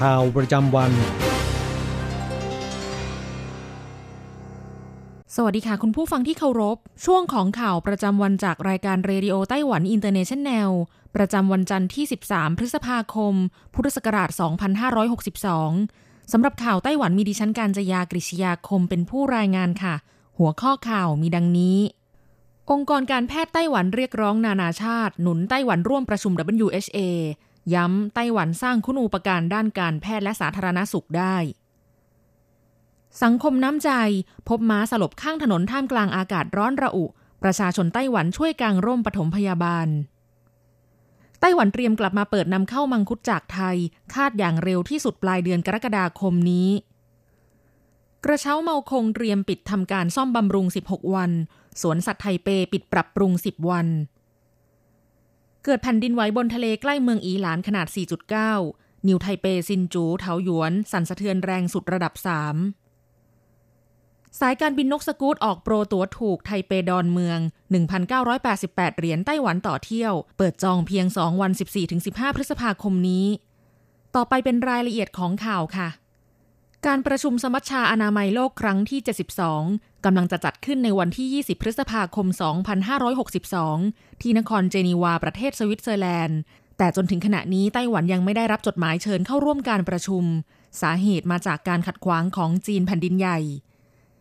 ข่าวประจำวัน สวัสดีค่ะ คุณผู้ฟังที่เคารพ ช่วงของข่าวประจำวันจากรายการ Radio Taiwan International ประจำวันจันทร์ที่ 13 พฤษภาคม พุทธศักราช 2562 สำหรับข่าวไต้หวันมีดิฉันการจยากริชยาคมเป็นผู้รายงานค่ะ หัวข้อข่าวมีดังนี้องค์กรการแพทย์ไต้หวันเรียกร้องนานาชาติ หนุนไต้หวันร่วมประชุม WHO ย้ำไต้หวันสร้างคุณูปการด้านการแพทย์และสาธารณสุขได้ สังคมน้ำใจ พบม้าสลบข้างถนนท่ามกลางอากาศร้อนระอุ ประชาชนไต้หวันช่วยกางร่มปฐมพยาบาล ไต้หวันเตรียมกลับมาเปิดนำเข้ามังคุดจากไทย คาดอย่างเร็วที่สุดปลายเดือนกรกฎาคมนี้ กระเช้าเมาคงเตรียมปิดทำการซ่อมบำรุง 16 วัน สวนสัตว์ไทเปปิดปรับปรุง 10 วัน เกิดแผ่นดินไหวบนทะเลใกล้เมืองอีหลานขนาด 4.9 นิวไทเปซินจูเถาหยวน สั่นสะเทือนแรงสุดระดับ 3 สายการบินนกสกู๊ตออกโปรตั๋วถูกไทเปดอนเมือง 1,988 เหรียญไต้หวันต่อเที่ยว เปิดจองเพียง 2 วัน 14-15 พฤษภาคมนี้ ต่อไปเป็นรายละเอียดของข่าวค่ะ การประชุมสมัชชาอนามัยโลกครั้งที่ 72 กำลังจะจัดขึ้นในวันที่ 20 พฤษภาคม 2562 ที่นครเจนีวาประเทศสวิตเซอร์แลนด์ แต่จนถึงขณะนี้ไต้หวันยังไม่ได้รับจดหมายเชิญเข้าร่วมการประชุม สาเหตุมาจากการขัดขวางของจีนแผ่นดินใหญ่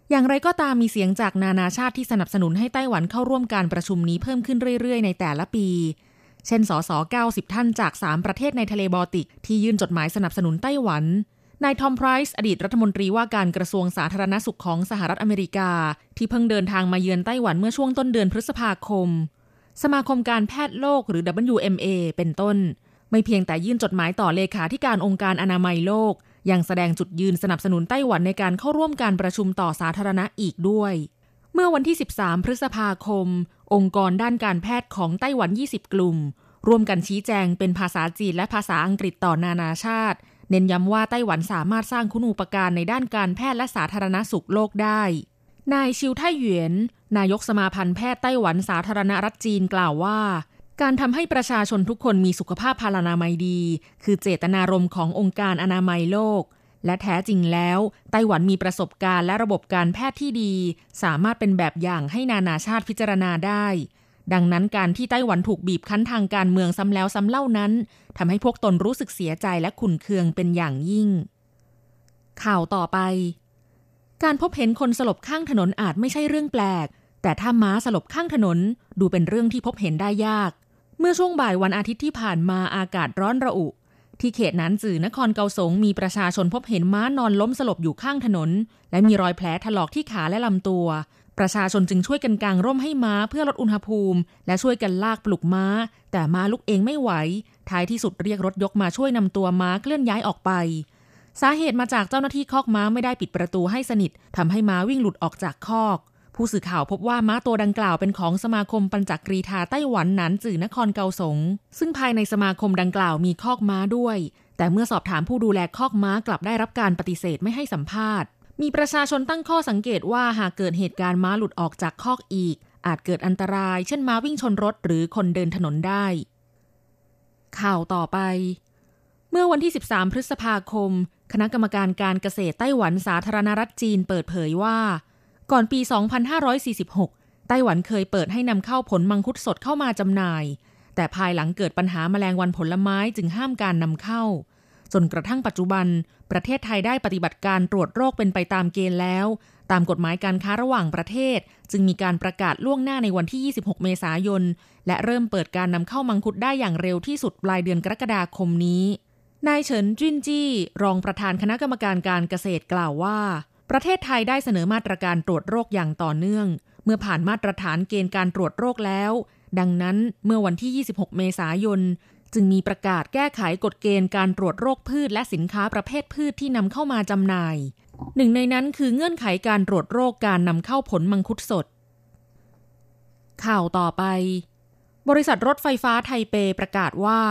อย่างไรก็ตามมีเสียงจากนานาชาติที่สนับสนุนให้ไต้หวันเข้าร่วมการประชุมนี้เพิ่มขึ้นเรื่อยๆ ในแต่ละปีเช่น สส 90 ท่านจาก 3 ประเทศในทะเลบอลติก ที่ยื่นจดหมายสนับสนุนไต้หวัน นายทอมไพรซ์อดีตรัฐมนตรีว่าการกระทรวงสาธารณสุขของสหรัฐอเมริกา ที่เพิ่งเดินทางมาเยือนไต้หวันเมื่อช่วงต้นเดือนพฤษภาคม สมาคมการแพทย์โลกหรือ WMA เป็นต้น ไม่เพียงแต่ยื่นจดหมายต่อเลขาธิการองค์การอนามัยโลก ยังแสดงจุดยืนสนับสนุนไต้หวันในการเข้าร่วมการประชุมต่อสาธารณะอีกด้วย เมื่อวันที่ 13 พฤษภาคม องค์กรด้านการแพทย์ของไต้หวัน 20 กลุ่ม ร่วมกันชี้แจงเป็นภาษาจีนและภาษาอังกฤษต่อนานาชาติ เน้นย้ำว่าไต้หวันสามารถสร้างคุณูปการในด้านการแพทย์และสาธารณสุขโลกได้ นายชิวไทเหวียน นายกสมาพันธ์แพทย์ไต้หวันสาธารณรัฐจีนกล่าวว่า การทำให้ประชาชนทุกคนมีสุขภาพพลานามัยดี คือเจตนารมณ์ขององค์การอนามัยโลก และแท้จริงแล้ว ไต้หวันมีประสบการณ์และระบบการแพทย์ที่ดี สามารถเป็นแบบอย่างให้นานาชาติพิจารณาได้ ดังนั้นการที่ไต้หวันถูกบีบคั้นทางการเมืองซ้ำแล้วซ้ำเล่านั้นทำให้พวกตนรู้สึกเสียใจและขุนเคืองเป็นอย่างยิ่ง ข่าวต่อไป การพบเห็นคนสลบข้างถนนอาจไม่ใช่เรื่องแปลก แต่ถ้าม้าสลบข้างถนนดูเป็นเรื่องที่พบเห็นได้ยาก เมื่อช่วงบ่ายวันอาทิตย์ที่ผ่านมาอากาศร้อนระอุ ที่เขตนั้นจื่อนครเกาสงมีประชาชนพบเห็นม้านอนล้มสลบอยู่ข้างถนน และมีรอยแผลถลอกที่ขาและลำตัว ประชาชนจึงช่วยกันกางร่มให้ม้าเพื่อลดอุณหภูมิ และช่วยกันลากปลุกม้า แต่ม้าลุกเองไม่ไหว ท้ายที่สุดเรียกรถยกมาช่วยนำตัวม้าเคลื่อนย้ายออกไป สาเหตุมาจากเจ้าหน้าที่คอกม้าไม่ได้ปิดประตูให้สนิททำให้ม้าวิ่งหลุดออกจากคอก ผู้สื่อข่าวพบว่าม้าตัวดังกล่าวเป็นของสมาคมปัญจักรีธาไต้หวันหนานจื่อนครเกาสง ซึ่งภายในสมาคมดังกล่าวมีคอกม้าด้วย แต่เมื่อสอบถามผู้ดูแลคอกม้ากลับได้รับการปฏิเสธไม่ให้สัมภาษณ์ มีประชาชนตั้งข้อสังเกตว่าหากเกิดเหตุการณ์ม้าหลุดออกจากคอกอีก อาจเกิดอันตราย เช่นม้าวิ่งชนรถหรือคนเดินถนนได้ ข่าวต่อไป เมื่อวันที่ 13 พฤษภาคม คณะกรรมการการเกษตรไต้หวันสาธารณรัฐจีนเปิดเผยว่า ก่อนปี 2546 ไต้หวันเคยเปิดให้นำเข้าผลมังคุดสดเข้ามาจำหน่าย แต่ภายหลังเกิดปัญหาแมลงวันผลไม้จึงห้ามการนำเข้า จนกระทั่งปัจจุบัน ประเทศไทยได้ปฏิบัติการตรวจโรคเป็นไปตามเกณฑ์แล้ว ตามกฎหมายการค้าระหว่างประเทศ จึงมีการประกาศล่วงหน้าในวันที่ 26 เมษายน และเริ่มเปิดการนำเข้ามังคุดได้อย่างเร็วที่สุดปลายเดือนกรกฎาคมนี้ นายเฉินจินจี้ รองประธานคณะกรรมการการเกษตรกล่าวว่า ประเทศไทยได้เสนอมาตรการตรวจโรคอย่างต่อเนื่อง เมื่อผ่านมาตรฐานเกณฑ์การตรวจโรคแล้วดังนั้นเมื่อวันที่ 26 เมษายน จึงมีประกาศแก้ไขกฎเกณฑ์การตรวจโรคพืชและสินค้าประเภทพืชที่นำเข้ามาจำหน่าย หนึ่งในนั้นคือเงื่อนไขการตรวจโรคการนำเข้าผลมังคุดสด ข่าวต่อไป บริษัทรถไฟฟ้าไทเปประกาศว่า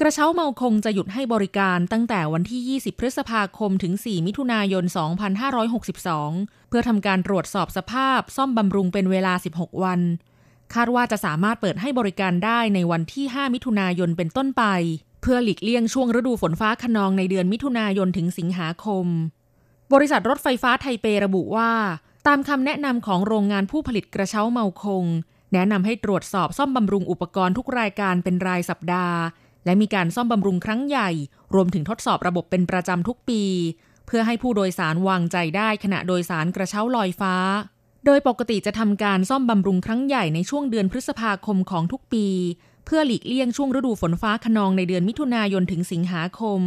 กระเช้าเมาคงจะหยุดให้บริการตั้งแต่วันที่ 20 พฤษภาคมถึง 4 มิถุนายน 2562 เพื่อทำการตรวจสอบสภาพซ่อมบำรุงเป็นเวลา 16 วัน คาดว่าจะสามารถเปิดให้บริการได้ในวันที่ 5 มิถุนายนเป็นต้นไป เพื่อหลีกเลี่ยงช่วงฤดูฝนฟ้าขนองในเดือนมิถุนายนถึงสิงหาคม บริษัทรถไฟฟ้าไทเประบุว่า ตามคำแนะนำของโรงงานผู้ผลิตกระเช้าเมาคง แนะนำให้ตรวจสอบซ่อมบำรุงอุปกรณ์ทุกรายการเป็นรายสัปดาห์ และมีการซ่อมบำรุงครั้งใหญ่ รวมถึงทดสอบระบบเป็นประจำทุกปี เพื่อให้ผู้โดยสารวางใจได้ขณะโดยสารกระเช้าลอยฟ้า โดยปกติจะทำการซ่อมบำรุงครั้งใหญ่ในช่วงเดือนพฤษภาคมของทุกปี เพื่อหลีกเลี่ยงช่วงฤดูฝนฟ้าขนองในเดือนมิถุนายนถึงสิงหาคม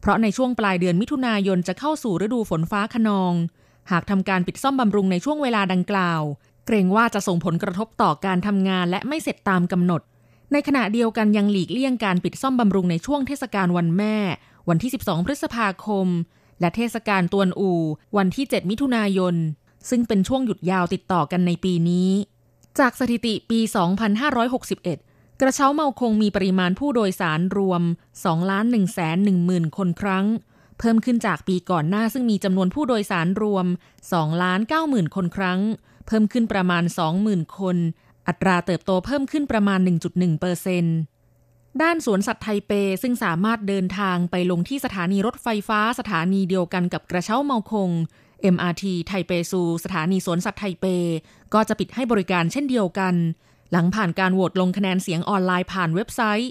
เพราะในช่วงปลายเดือนมิถุนายนจะเข้าสู่ฤดูฝนฟ้าขนอง หากทำการปิดซ่อมบำรุงในช่วงเวลาดังกล่าว เกรงว่าจะส่งผลกระทบต่อการทำงานและไม่เสร็จตามกำหนด ในขณะเดียวกันยังหลีกเลี่ยงการปิดซ่อมบำรุงในช่วงเทศกาลวันแม่ วันที่ 12 พฤษภาคม และเทศกาลตวนอู วันที่ 7 มิถุนายน ซึ่งเป็นช่วงหยุดยาวติดต่อกันในปีนี้ จากสถิติปี 2561 กระเช้าเมาคงมีปริมาณผู้โดยสารรวม 2 ล้าน1 1 0 0 0 0คนครั้ง เพิ่มขึ้นจากปีก่อนหน้าซึ่งมีจำนวนผู้โดยสารรวม 2 ล้าน9 0,000คนครั้ง เพิ่มขึ้นประมาณ 20,000 คน อัตราเติบโตเพิ่มขึ้นประมาณ 1.1เปอร์เซ็นต์ด้านสวนสัตว์ไทเปซึ่งสามารถเดินทางไปลงที่สถานีรถไฟฟ้าสถานีเดียวกันกับกระเช้าเมาคง MRT ไทเปซูสถานีสวนสัตว์ไทเป ก็จะปิดให้บริการเช่นเดียวกัน หลังผ่านการโหวตลงคะแนนเสียงออนไลน์ผ่านเว็บไซต์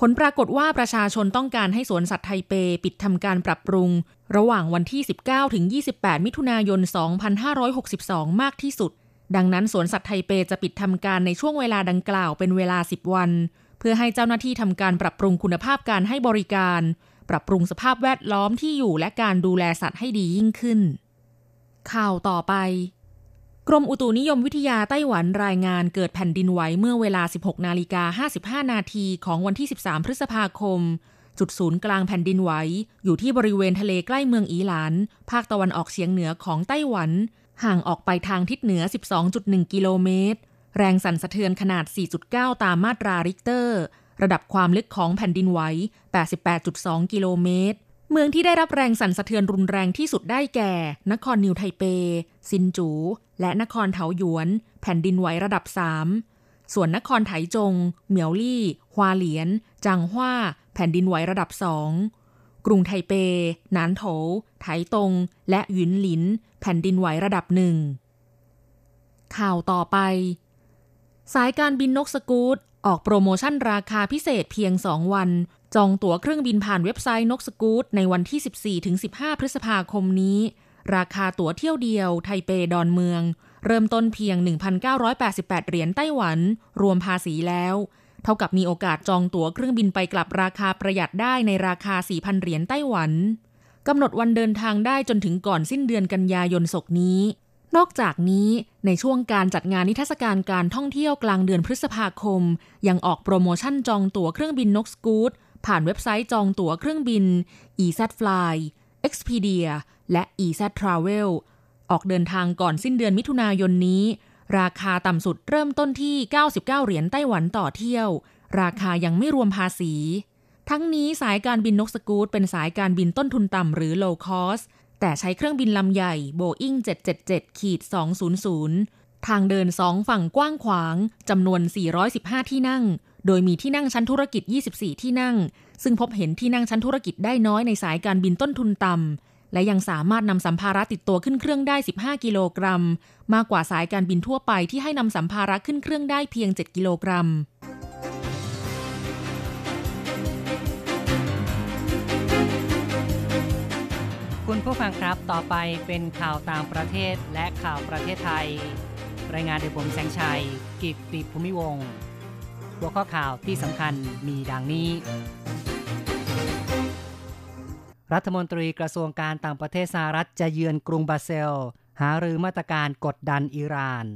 ผลปรากฏว่าประชาชนต้องการให้สวนสัตว์ไทเป ปิดทำการปรับปรุง ระหว่างวันที่ 19 ถึง 28 มิถุนายน 2562 มากที่สุด ดังนั้นสวนสัตว์ไทเปจะปิดทำการในช่วงเวลาดังกล่าวเป็นเวลา 10 วัน เพื่อให้เจ้าหน้าที่ทำการปรับปรุงคุณภาพการให้บริการ ปรับปรุงสภาพแวดล้อมที่อยู่และการดูแลสัตว์ให้ดียิ่งขึ้น ข่าวต่อไป กรมอุตุนิยมวิทยาไต้หวันรายงานเกิดแผ่นดินไหวเมื่อเวลา 16 นาฬิกา 55 นาทีของวันที่ 13 พฤษภาคม จุดศูนย์กลางแผ่นดินไหว อยู่ที่บริเวณทะเลใกล้เมืองอีหลาน ภาคตะวันออกเฉียงเหนือของไต้หวัน ห่างออกไปทางทิศเหนือ 12.1 กิโลเมตร แรงสั่นสะเทือนขนาด 4.9 ตามมาตราริกเตอร์ ระดับความลึกของแผ่นดินไหว 88.2 กิโลเมตร เมืองที่ได้รับแรงสั่นสะเทือนรุนแรงที่สุดได้แก่ นครนิวไทเป ซินจู และนครเถาหยวน แผ่นดินไหวระดับ 3 ส่วนนครไถจง เหมียวลี่ฮวาเหลียน จางฮวาแผ่นดินไหวระดับ2กรุงไทเปนานโถ ไถตง และหยุนหลิน แผ่นดินไหวระดับหนึ่ง ข่าวต่อไป สายการบินนกสกูตออกโปรโมชั่นราคาพิเศษเพียง 2 วัน จองตั๋วเครื่องบินผ่านเว็บไซต์นกสกูตในวันที่ 14-15 พฤษภาคมนี้ ราคาตั๋วเที่ยวเดียว ไทเปดอนเมือง เริ่มต้นเพียง 1,988 เหรียญไต้หวัน รวมภาษีแล้ว เท่ากับมีโอกาสจองตั๋วเครื่องบินไปกลับราคาประหยัดได้ในราคา 4,000 เหรียญไต้หวันกำหนดวันเดินทางได้จนถึงก่อนสิ้นเดือนกันยายนศกนี้ นอกจากนี้ในช่วงการจัดงานนิทรรศการการท่องเที่ยวกลางเดือนพฤษภาคม ยังออกโปรโมชั่นจองตั๋วเครื่องบินนกสกูต ผ่านเว็บไซต์จองตั๋วเครื่องบิน EZ Fly Expedia และ EZ Travel ออกเดินทางก่อนสิ้นเดือนมิถุนายนนี้ ราคาต่ำสุดเริ่มต้นที่ 99 เหรียญไต้หวันต่อเที่ยว ราคายังไม่รวมภาษี ทั้งนี้สายการบินนกสกูตเป็นสายการบินต้นทุนต่ำหรือ low cost แต่ใช้เครื่องบินลำใหญ่ Boeing 777ขีด200 ทางเดินสองฝั่งกว้างขวางจำนวน 415 ที่นั่ง โดยมีที่นั่งชั้นธุรกิจ 24 ที่นั่ง ซึ่งพบเห็นที่นั่งชั้นธุรกิจได้น้อยในสายการบินต้นทุนต่ำ และยังสามารถนำสัมภาระติดตัวขึ้นเครื่องได้ 15 กิโลกรัม มากกว่าสายการบินทั่วไปที่ให้นำสัมภาระขึ้นเครื่องได้เพียง 7 กิโลกรัมคุณผู้ฟังครับ ต่อไปเป็นข่าวต่างประเทศและข่าวประเทศไทย รายงานโดยผมแสงชัย กิตติภูมิวงศ์ หัวข้อข่าวที่สำคัญมีดังนี้ รัฐมนตรีกระทรวงการต่างประเทศสหรัฐจะเยือนกรุงบาเซล หารือมาตรการกดดันอิหร่าน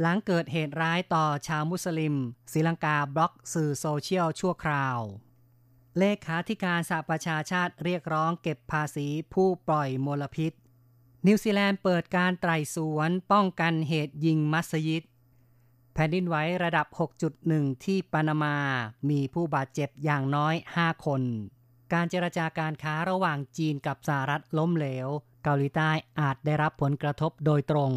หลังเกิดเหตุร้ายต่อชาวมุสลิมศรีลังกาบล็อกสื่อโซเชียลชั่วคราว เลขาธิการสหประชาชาติเรียกร้องเก็บภาษีผู้ปล่อยมลพิษ นิวซีแลนด์เปิดการไต่สวนป้องกันเหตุยิงมัสยิด แผ่นดินไหวระดับ 6.1 ที่ปานามามีผู้บาดเจ็บอย่างน้อย 5 คน การเจรจาการค้าระหว่างจีนกับสหรัฐล้มเหลว เกาหลีใต้อาจได้รับผลกระทบโดยตรง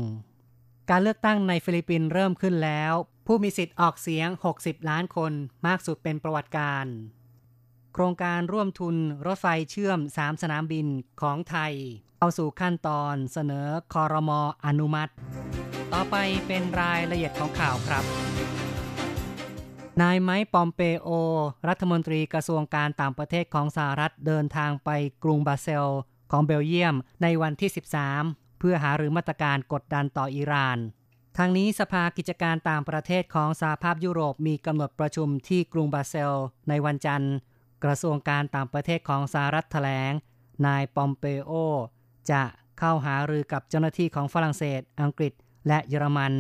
การเลือกตั้งในฟิลิปปินส์เริ่มขึ้นแล้ว ผู้มีสิทธิ์ออกเสียง 60 ล้านคนมากสุดเป็นประวัติการณ์ โครงการร่วมทุนรถไฟเชื่อม 3 สนามบินของไทย เข้าสู่ขั้นตอนเสนอคอรมออนุมัติ ต่อไปเป็นรายละเอียดของข่าวครับ นายไมค์ปอมเปโอ รัฐมนตรีกระทรวงการต่างประเทศของสหรัฐเดินทางไปกรุงบาเซลของเบลเยียมในวันที่ 13 เพื่อหาหรือมาตรการกดดันต่ออิหร่านทางนี้สภากิจการต่างประเทศของสหภาพยุโรปมีกำหนดประชุมที่กรุงบาเซลในวันจันทร์ กระทรวงการต่างประเทศของสหรัฐแถลง นายปอมเปโอ จะเข้าหารือกับเจ้าหน้าที่ของฝรั่งเศส อังกฤษ และเยอรมัน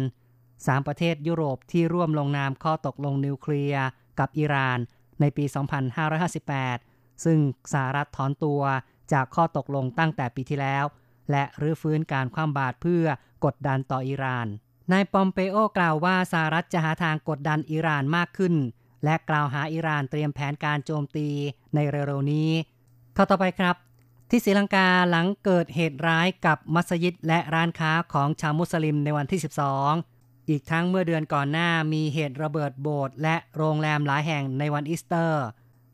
สามประเทศยุโรปที่ร่วมลงนามข้อตกลงนิวเคลียร์กับอิหร่าน ในปี 2558 ซึ่งสหรัฐถอนตัวจากข้อตกลงตั้งแต่ปีที่แล้ว และรื้อฟื้นการคว่ำบาตรเพื่อกดดันต่ออิหร่านนายปอมเปโอกล่าวว่าสหรัฐจะหาทางกดดันอิหร่านมากขึ้น และกล่าวหาอิหร่านเตรียมแผนการโจมตีในเร็วๆนี้เข้าต่อไปครับ ที่ศรีลังกาหลังเกิดเหตุร้ายกับมัสยิดและร้านค้าของชาวมุสลิมในวันที่ 12 อีกทั้งเมื่อเดือนก่อนหน้ามีเหตุระเบิดโบสถ์และโรงแรมหลายแห่งในวันอีสเตอร์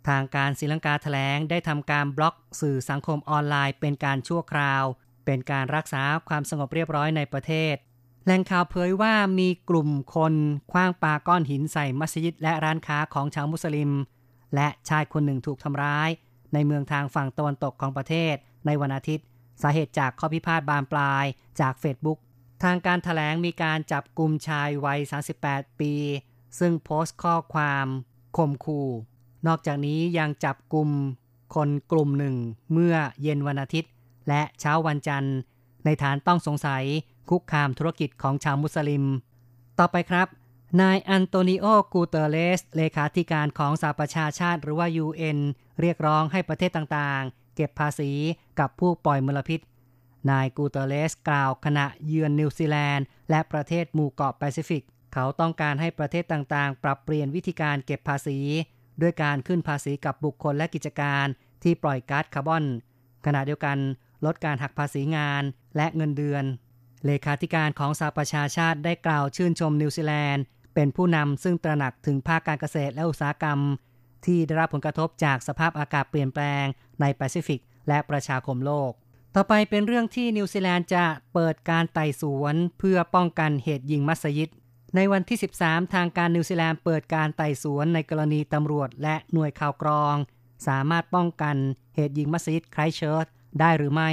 ทางการศรีลังกาแถลงได้ทำการบล็อกสื่อสังคมออนไลน์เป็นการชั่วคราว เป็นการรักษาความสงบเรียบร้อยในประเทศ แหล่งข่าวเผยว่ามีกลุ่มคนคว้างปาก้อนหินใส่มัสยิดและร้านค้าของชาวมุสลิม และชายคนหนึ่งถูกทำร้าย ในเมืองทางฝั่งตะวันตกของประเทศ ในวันอาทิตย์ สาเหตุจากข้อพิพาทบานปลายจากเฟซบุ๊กทางการถแถลงมีการจับกลุ่มชายวัย 38 ปี ซึ่งโพสต์ข้อความข่มขู่นอกจากนี้ยังจับกลุ่มคนกลุ่มหนึ่งเมื่อเย็นวันอาทิตย์ และเช้าวันจันทร์ ในฐานต้องสงสัย คุกคามธุรกิจของชาวมุสลิม ต่อไปครับ นายอันโตนิโอ กูเตเรส เลขาธิการของสหประชาชาติหรือว่า UN เรียกร้องให้ประเทศต่างๆ เก็บภาษีกับผู้ปล่อยมลพิษ นายกูเตเรสกล่าวขณะเยือนนิวซีแลนด์ และประเทศหมู่เกาะแปซิฟิก เขาต้องการให้ประเทศต่างๆ ปรับเปลี่ยนวิธีการเก็บภาษี ด้วยการขึ้นภาษีกับบุคคลและกิจการที่ปล่อยก๊าซคาร์บอน ขณะเดียวกันลดการหักภาษีงานและเงินเดือน เลขาธิการของสหประชาชาติได้กล่าวชื่นชมนิวซีแลนด์ เป็นผู้นำซึ่งตระหนักถึงภาคการเกษตรและอุตสาหกรรม ที่ได้รับผลกระทบจากสภาพอากาศเปลี่ยนแปลงในแปซิฟิกและประชาคมโลก ต่อไปเป็นเรื่องที่นิวซีแลนด์จะเปิดการไต่สวนเพื่อป้องกันเหตุยิงมัสยิด ในวันที่ 13 ทางการนิวซีแลนด์เปิดการไต่สวนในกรณีตำรวจและหน่วยข่าวกรอง สามารถป้องกันเหตุยิงมัสยิดไครเชิร์ตได้หรือไม่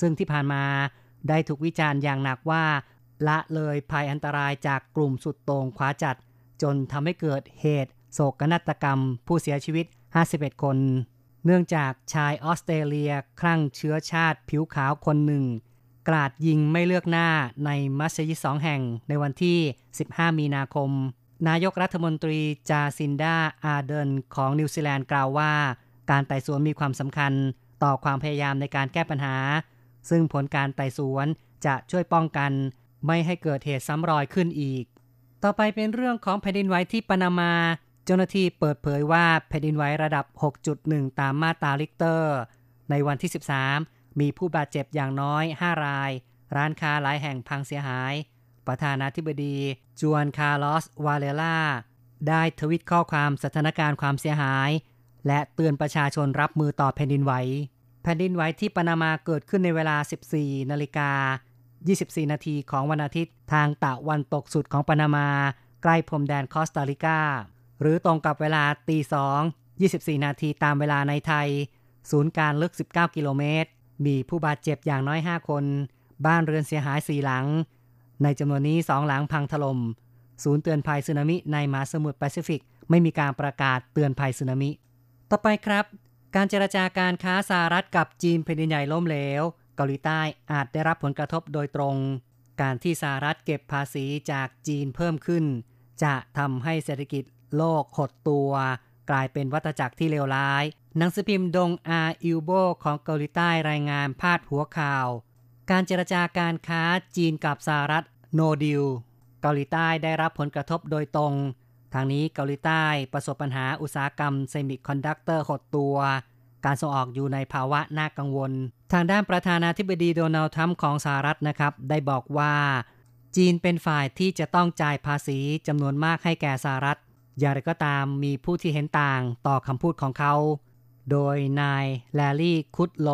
ซึ่งที่ผ่านมา ได้ถูกวิจารณ์อย่างหนักว่า ละเลยภัยอันตรายจากกลุ่มสุดโต่งขวาจัด จนทำให้เกิดเหตุโศกนาฏกรรม ผู้เสียชีวิต 51 คน เนื่องจากชายออสเตรเลียคลั่งเชื้อชาติผิวขาวคนหนึ่ง กราดยิงไม่เลือกหน้าในมัสยิดสองแห่งในวันที่ 15 มีนาคม นายกรัฐมนตรีจาซินดาอาเดนของนิวซีแลนด์กล่าวว่า การไต่สวนมีความสำคัญต่อความพยายามในการแก้ปัญหา ซึ่งผลการไต่สวนจะช่วยป้องกัน ไม่ให้เกิดเหตุซ้ำรอยขึ้นอีก ต่อไปเป็นเรื่องของแผ่นดินไหวที่ปานามา เจ้าหน้าที่เปิดเผยว่าแผ่นดินไหวระดับ 6.1 ตามมาตราริกเตอร์ ในวันที่ 13 มีผู้บาดเจ็บอย่างน้อย 5 ราย ร้านค้าหลายแห่งพังเสียหาย ประธานาธิบดี จวนคาร์ลอส วาเลล่า ได้ทวิตข้อความสถานการณ์ความเสียหาย และเตือนประชาชนรับมือต่อแผ่นดินไหว แผ่นดินไหวที่ปานามาเกิดขึ้นในเวลา 14 นาฬิกา 24 นาทีของวันอาทิตย์ทางตะวันตกสุดของปานามา ใกล้พรมแดนคอสตาริกา หรือตรงกับเวลาตี2 24 นาทีตามเวลาในไทย ศูนย์การลึก 19 กิโลเมตร มีผู้บาดเจ็บอย่างน้อย 5 คน บ้านเรือนเสียหาย 4 หลัง ในจำนวนนี้ 2 หลังพังถลม่ม ศูนย์เตือนภัยสึนามิในมหาสมุทรแปซิฟิก ไม่มีการประกาศเตือนภัยสึนามิ ต่อไปครับ การเจรจาการค้าสหรัฐกับจีนแผ่นดินใหญ่ล้มเหลว เกาหลีใต้อาจได้รับผลกระทบโดยตรง การที่สหรัฐเก็บภาษีจากจีนเพิ่มขึ้น จะทำให้เศรษฐกิจโลกหดตัว กลายเป็นวัฏจักรที่เลวร้าย หนังสือพิมพ์ดงอาอิลโบของเกาหลีใต้รายงานพาดหัวข่าว การเจรจาการค้าจีนกับสหรัฐโนดิลเกาหลีใต้ได้รับผลกระทบโดยตรง ทั้งนี้เกาหลีใต้ประสบปัญหาอุตสาหกรรมเซมิคอนดักเตอร์หดตัว การส่งออกอยู่ในภาวะน่ากังวล ทางด้านประธานาธิบดีโดนัลด์ทรัมป์ของสหรัฐนะครับ ได้บอกว่า จีนเป็นฝ่ายที่จะต้องจ่ายภาษีจำนวนมากให้แก่สหรัฐ อย่างไรก็ตามมีผู้ที่เห็นต่างต่อคำพูดของเขา โดยนายแลลี่คุดโล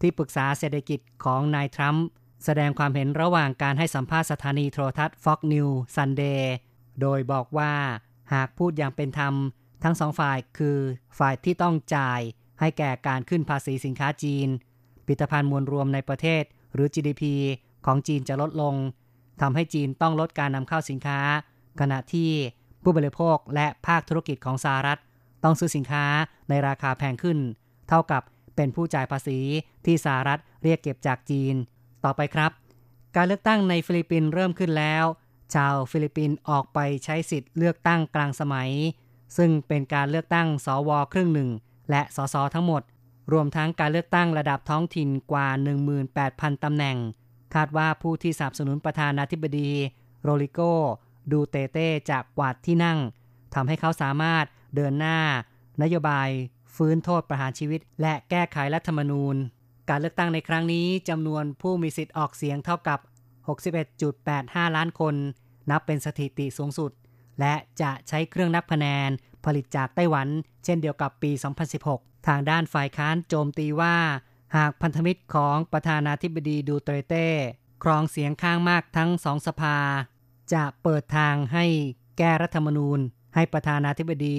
ที่ปรึกษาเศรษฐกิจของนายทรัมป์แสดงความเห็นระหว่างการให้สัมภาษณ์สถานีโทรทัศน์ Fox News Sunday โดยบอกว่า หากพูดอย่างเป็นธรรม ทั้งสองฝ่ายคือฝ่ายที่ต้องจ่ายให้แก่การขึ้นภาษีสินค้าจีน ผลิตภัณฑ์มวลรวมในประเทศ หรือ GDP ของจีนจะลดลงทำให้จีนต้องลดการนำเข้าสินค้า ขณะที่ผู้บริโภคและภาคธุรกิจของสหรัฐ ต้องซื้อสินค้าในราคาแพงขึ้น เท่ากับเป็นผู้จ่ายภาษีที่สหรัฐเรียกเก็บจากจีน ต่อไปครับ การเลือกตั้งในฟิลิปปินส์เริ่มขึ้นแล้ว ชาวฟิลิปปินส์ออกไปใช้สิทธิ์เลือกตั้งกลางสมัย ซึ่งเป็นการเลือกตั้งสว. ครึ่งหนึ่ง และสสทั้งหมด รวมทั้งการเลือกตั้งระดับท้องถิ่นกว่า 18,000 ตำแหน่ง คาดว่าผู้ที่สนับสนุนประธานาธิบดีโรลิโก ดูเตเต้จะกวาดที่นั่งทำให้เขาสามารถเดินหน้า นโยบาย ฟื้นโทษประหารชีวิต และแก้ไขรัฐธรรมนูญ การเลือกตั้งในครั้งนี้จำนวนผู้มีสิทธิ์ออกเสียงเท่ากับ 61.85 ล้านคน นับเป็นสถิติสูงสุด และจะใช้เครื่องนับคะแนนผลิตจากไต้หวัน เช่นเดียวกับปี 2016 ทางด้านฝ่ายค้านโจมตีว่า หากพันธมิตรของประธานาธิบดีดูเตเต้ครองเสียงข้างมากทั้งสองสภา จะเปิดทางให้แก้รัฐธรรมนูญ ให้ประธานาธิบดี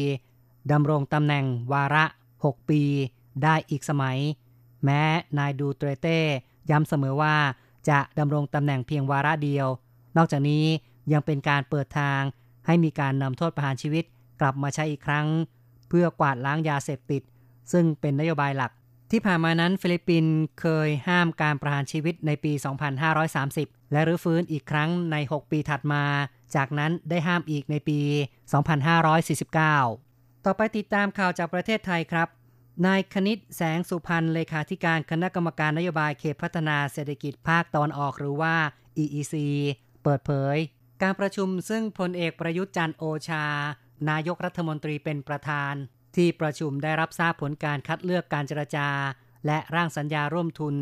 ดำรงตำแหน่งวาระ 6 ปีได้อีกสมัย แม้นายดูเตเต้ย้ำเสมอว่าจะดำรงตำแหน่งเพียงวาระเดียว นอกจากนี้ ยังเป็นการเปิดทางให้มีการนำโทษประหารชีวิตกลับมาใช้อีกครั้ง เพื่อกวาดล้างยาเสพติด ซึ่งเป็นนโยบายหลัก ที่ผ่านมานั้นฟิลิปปินส์เคยห้ามการประหารชีวิตในปี 2530 และรื้อฟื้นอีกครั้งใน 6 ปีถัดมา จากนั้นได้ห้ามอีกในปี 2549 ต่อไปติดตามข่าวจากประเทศไทยครับนายคณิตแสงสุพันธ์เลขาธิการคณะกรรมการนโยบายเขตพัฒนาเศรษฐกิจภาคตอนออกหรือว่า EEC เปิดเผย การประชุมซึ่งพลเอกประยุทธ์จันโอชา นายกรัฐมนตรีเป็นประธาน ที่ประชุมได้รับทราบผลการคัดเลือกการเจรจา และร่างสัญญาร่วมทุน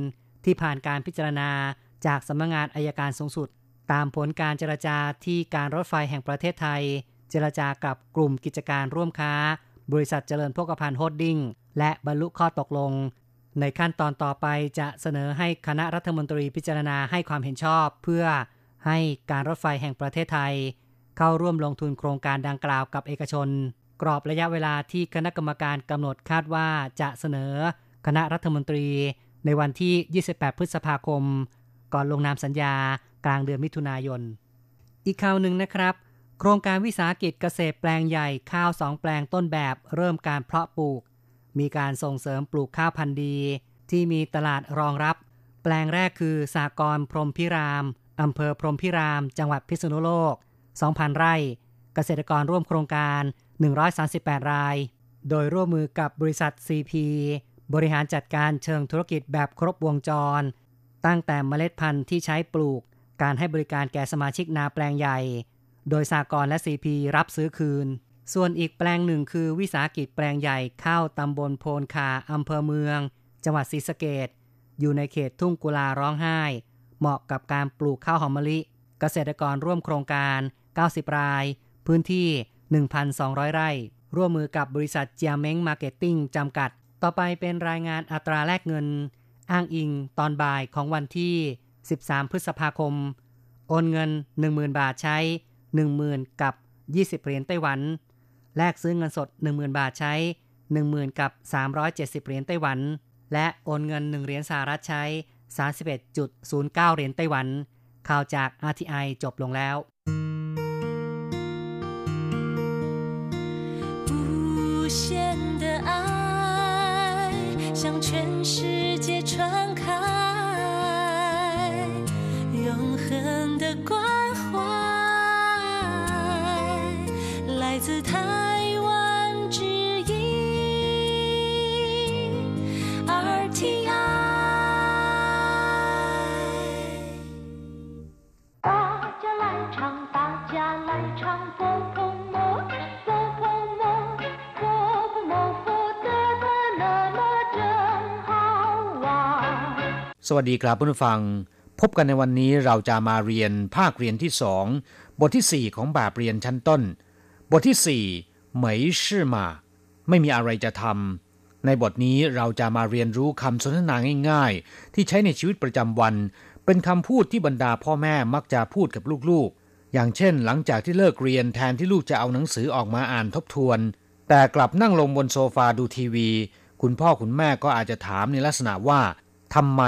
ที่ผ่านการพิจารณาจากสำนักงงานอายการสูงสุด ตามผลการเจรจาที่การรถไฟแห่งประเทศไทย เจรจากับกลุ่มกิจการร่วมค้า บริษัทเจริญพกพันธ์โฮดดิ้งและบรรลุข้อตกลง ในขั้นตอนต่อไปจะเสนอให้คณะรัฐมนตรีพิจารณาให้ความเห็นชอบ เพื่อ ให้การรถไฟแห่งประเทศไทย เข้าร่วมลงทุนโครงการดังกล่าวกับเอกชน กรอบระยะเวลาที่คณะกรรมการกำหนดคาดว่าจะเสนอคณะรัฐมนตรี ในวันที่ 28 พฤษภาคม ก่อนลงนามสัญญากลางเดือนมิถุนายน อีกข่าวหนึ่งนะครับ โครงการวิสาหกิจเกษตรแปลงใหญ่ข้าวสองแปลงต้นแบบเริ่มการเพาะปลูก มีการส่งเสริมปลูกข้าวพันธุ์ดี ที่มีตลาดรองรับ แปลงแรกคือสากรพรมพิราม อำเภอพรมพิราม จังหวัดพิษณุโลก 2,000 ไร่ เกษตรกรร่วมโครงการ 138 ราย โดยร่วมมือกับบริษัท CP บริหารจัดการเชิงธุรกิจแบบครบวงจร ตั้งแต่เมล็ดพันธุ์ที่ใช้ปลูก การให้บริการแก่สมาชิกนาแปลงใหญ่ โดยสากรและ CP รับซื้อคืน ส่วนอีกแปลงหนึ่งคือวิสาหกิจแปลงใหญ่ข้าวตำบลโพนคาอำเภอเมือง จังหวัดศรีสะเกษอยู่ในเขตทุ่งกุลาร้องไห้ เหมาะกับการปลูกข้าวหอมมะลิ เกษตรกรร่วมโครงการ 90 ราย พื้นที่ 1,200 ไร่ ร่วมมือกับบริษัทเจียเม้งมาร์เก็ตติ้งจำกัด ต่อไปเป็นรายงานอัตราแลกเงิน อ้างอิงตอนบ่ายของวันที่ 13 พฤษภาคม โอนเงิน 10,000 บาทใช้ 10,000 กับ 20 เหรียญไต้หวัน แลกซื้อเงินสด 10,000 บาทใช้ 10,000 กับ 370 เหรียญไต้หวัน และโอนเงิน 1 เหรียญสหรัฐใช้ 31.09 เหรียญไต้หวัน ข่าวจาก RTI จบลงแล้ว限的爱向全世界传开，永恒的关怀来自台 วัสดีครับผู้ฟัง พบกันในวันนี้เราจะมาเรียนภาคเรียนที่สองบทที่ 4 ของแบบเรียนชั้นต้น บทที่ 4 เหมยชื่อมา ไม่มีอะไรจะทำในบทนี้เราจะมาเรียนรู้คำสนทนาง่าย ๆ ที่ใช้ในชีวิตประจำวัน เป็นคำพูดที่บรรดาพ่อแม่มักจะพูดกับลูกๆ อย่างเช่น หลังจากที่เลิกเรียนแทนที่ลูกจะเอาหนังสือออกมาอ่านทบทวน แต่กลับนั่งลงบนโซฟาดูทีวี คุณพ่อคุณแม่ก็อาจจะถามในลักษณะว่าทำไม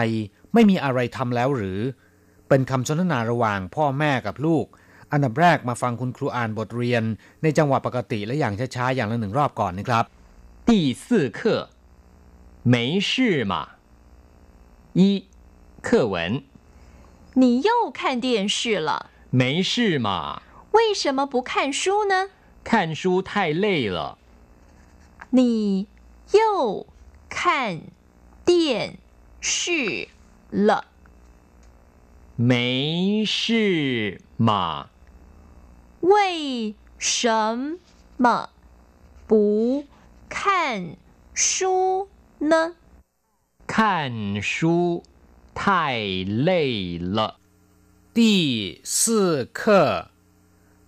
ไม่มีอะไรทำแล้วหรือ เป็นคำสนทนาระหว่างพ่อแม่กับลูก อันดับแรกมาฟังคุณครูอ่านบทเรียน ในจังหวะปกติและอย่างช้าๆอย่างละหนึ่งรอบก่อนนะครับ 第四课，没事嘛？一，课文，你又看电视了，没事嘛？为什么不看书呢？看书太累了。你又看电视 了，没事嘛？为什么不看书呢？看书太累了。第四课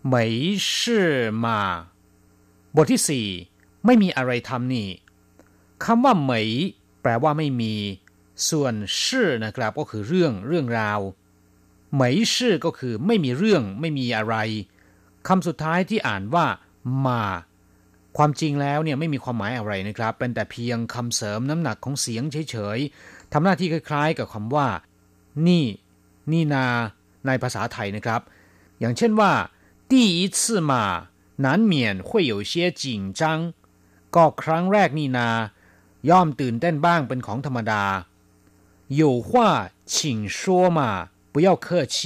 没事嘛บทที่สี่ไม่มีอะไรทำนี่คำว่าเหมยแปลว่าไม่มี ส่วนชื่อนะครับก็คือเรื่องเรื่องราวเหมยชื่อก็คือไม่มีเรื่องไม่มีอะไรคำสุดท้ายที่อ่านว่า มา ความจริงแล้วเนี่ยไม่มีความหมายอะไรนะครับ เป็นแต่เพียงคำเสริมน้ำหนักของเสียงเฉยๆทำหน้าที่คล้ายๆ กับคำว่า นี่ นี่นา ในภาษาไทยนะครับ อย่างเช่นว่า第一次嘛难免会有些紧张ก็ครั้งแรกนี่นา ย่อมตื่นเต้นบ้างเป็นของธรรมดา 有话请说嘛不要客气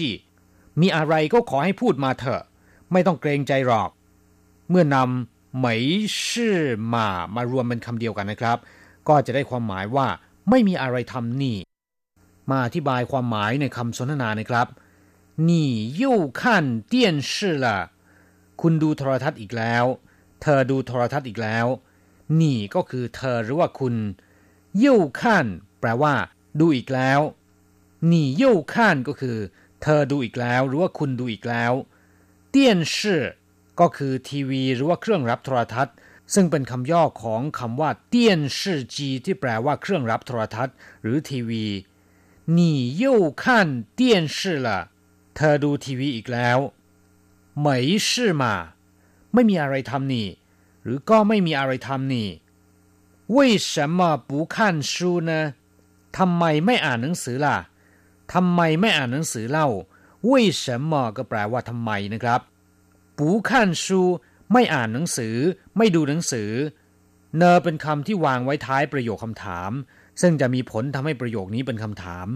มีอะไรก็ขอให้พูดมาเถอะ ไม่ต้องเกรงใจหรอก เมื่อนำเหมยชื่อมามารวมเป็นคำเดียวกันนะครับ ก็จะได้ความหมายว่า ไม่มีอะไรทำนี่ มาอธิบายความหมายในคำสนทนานะครับ你又看电视了คุณดูโทรทัศน์อีกแล้ว เธอดูโทรทัศน์อีกแล้ว你ก็คือเธอหรือว่าคุณ又看แปลว่า ดูอีกแล้ว你又看ก็คือ เธอดูอีกแล้ว หรือว่าคุณดูอีกแล้ว电视ก็คือทีวี หรือว่าเครื่องรับโทรทัศน์ ซึ่งเป็นคำย่อของคำว่าเตี้ยนชื่อจีที่แปลว่าเครื่องรับโทรทัศน์ หรือทีวี你又看电视了เธอดูทีวีอีกแล้ว没事嘛ไม่มีอะไรทำนี่ หรือก็ไม่มีอะไรทำนี่为什么不看书呢 ทำไมไม่อ่านหนังสือล่ะทำไมไม่อ่านหนังสือเล่า为什么ก็แปลว่าทำไมนะครับ不看书ไม่อ่านหนังสือ ไม่ดูหนังสือ เนอเป็นคำที่วางไว้ท้ายประโยคคำถาม ซึ่งจะมีผลทำให้ประโยคนี้เป็นคำถาม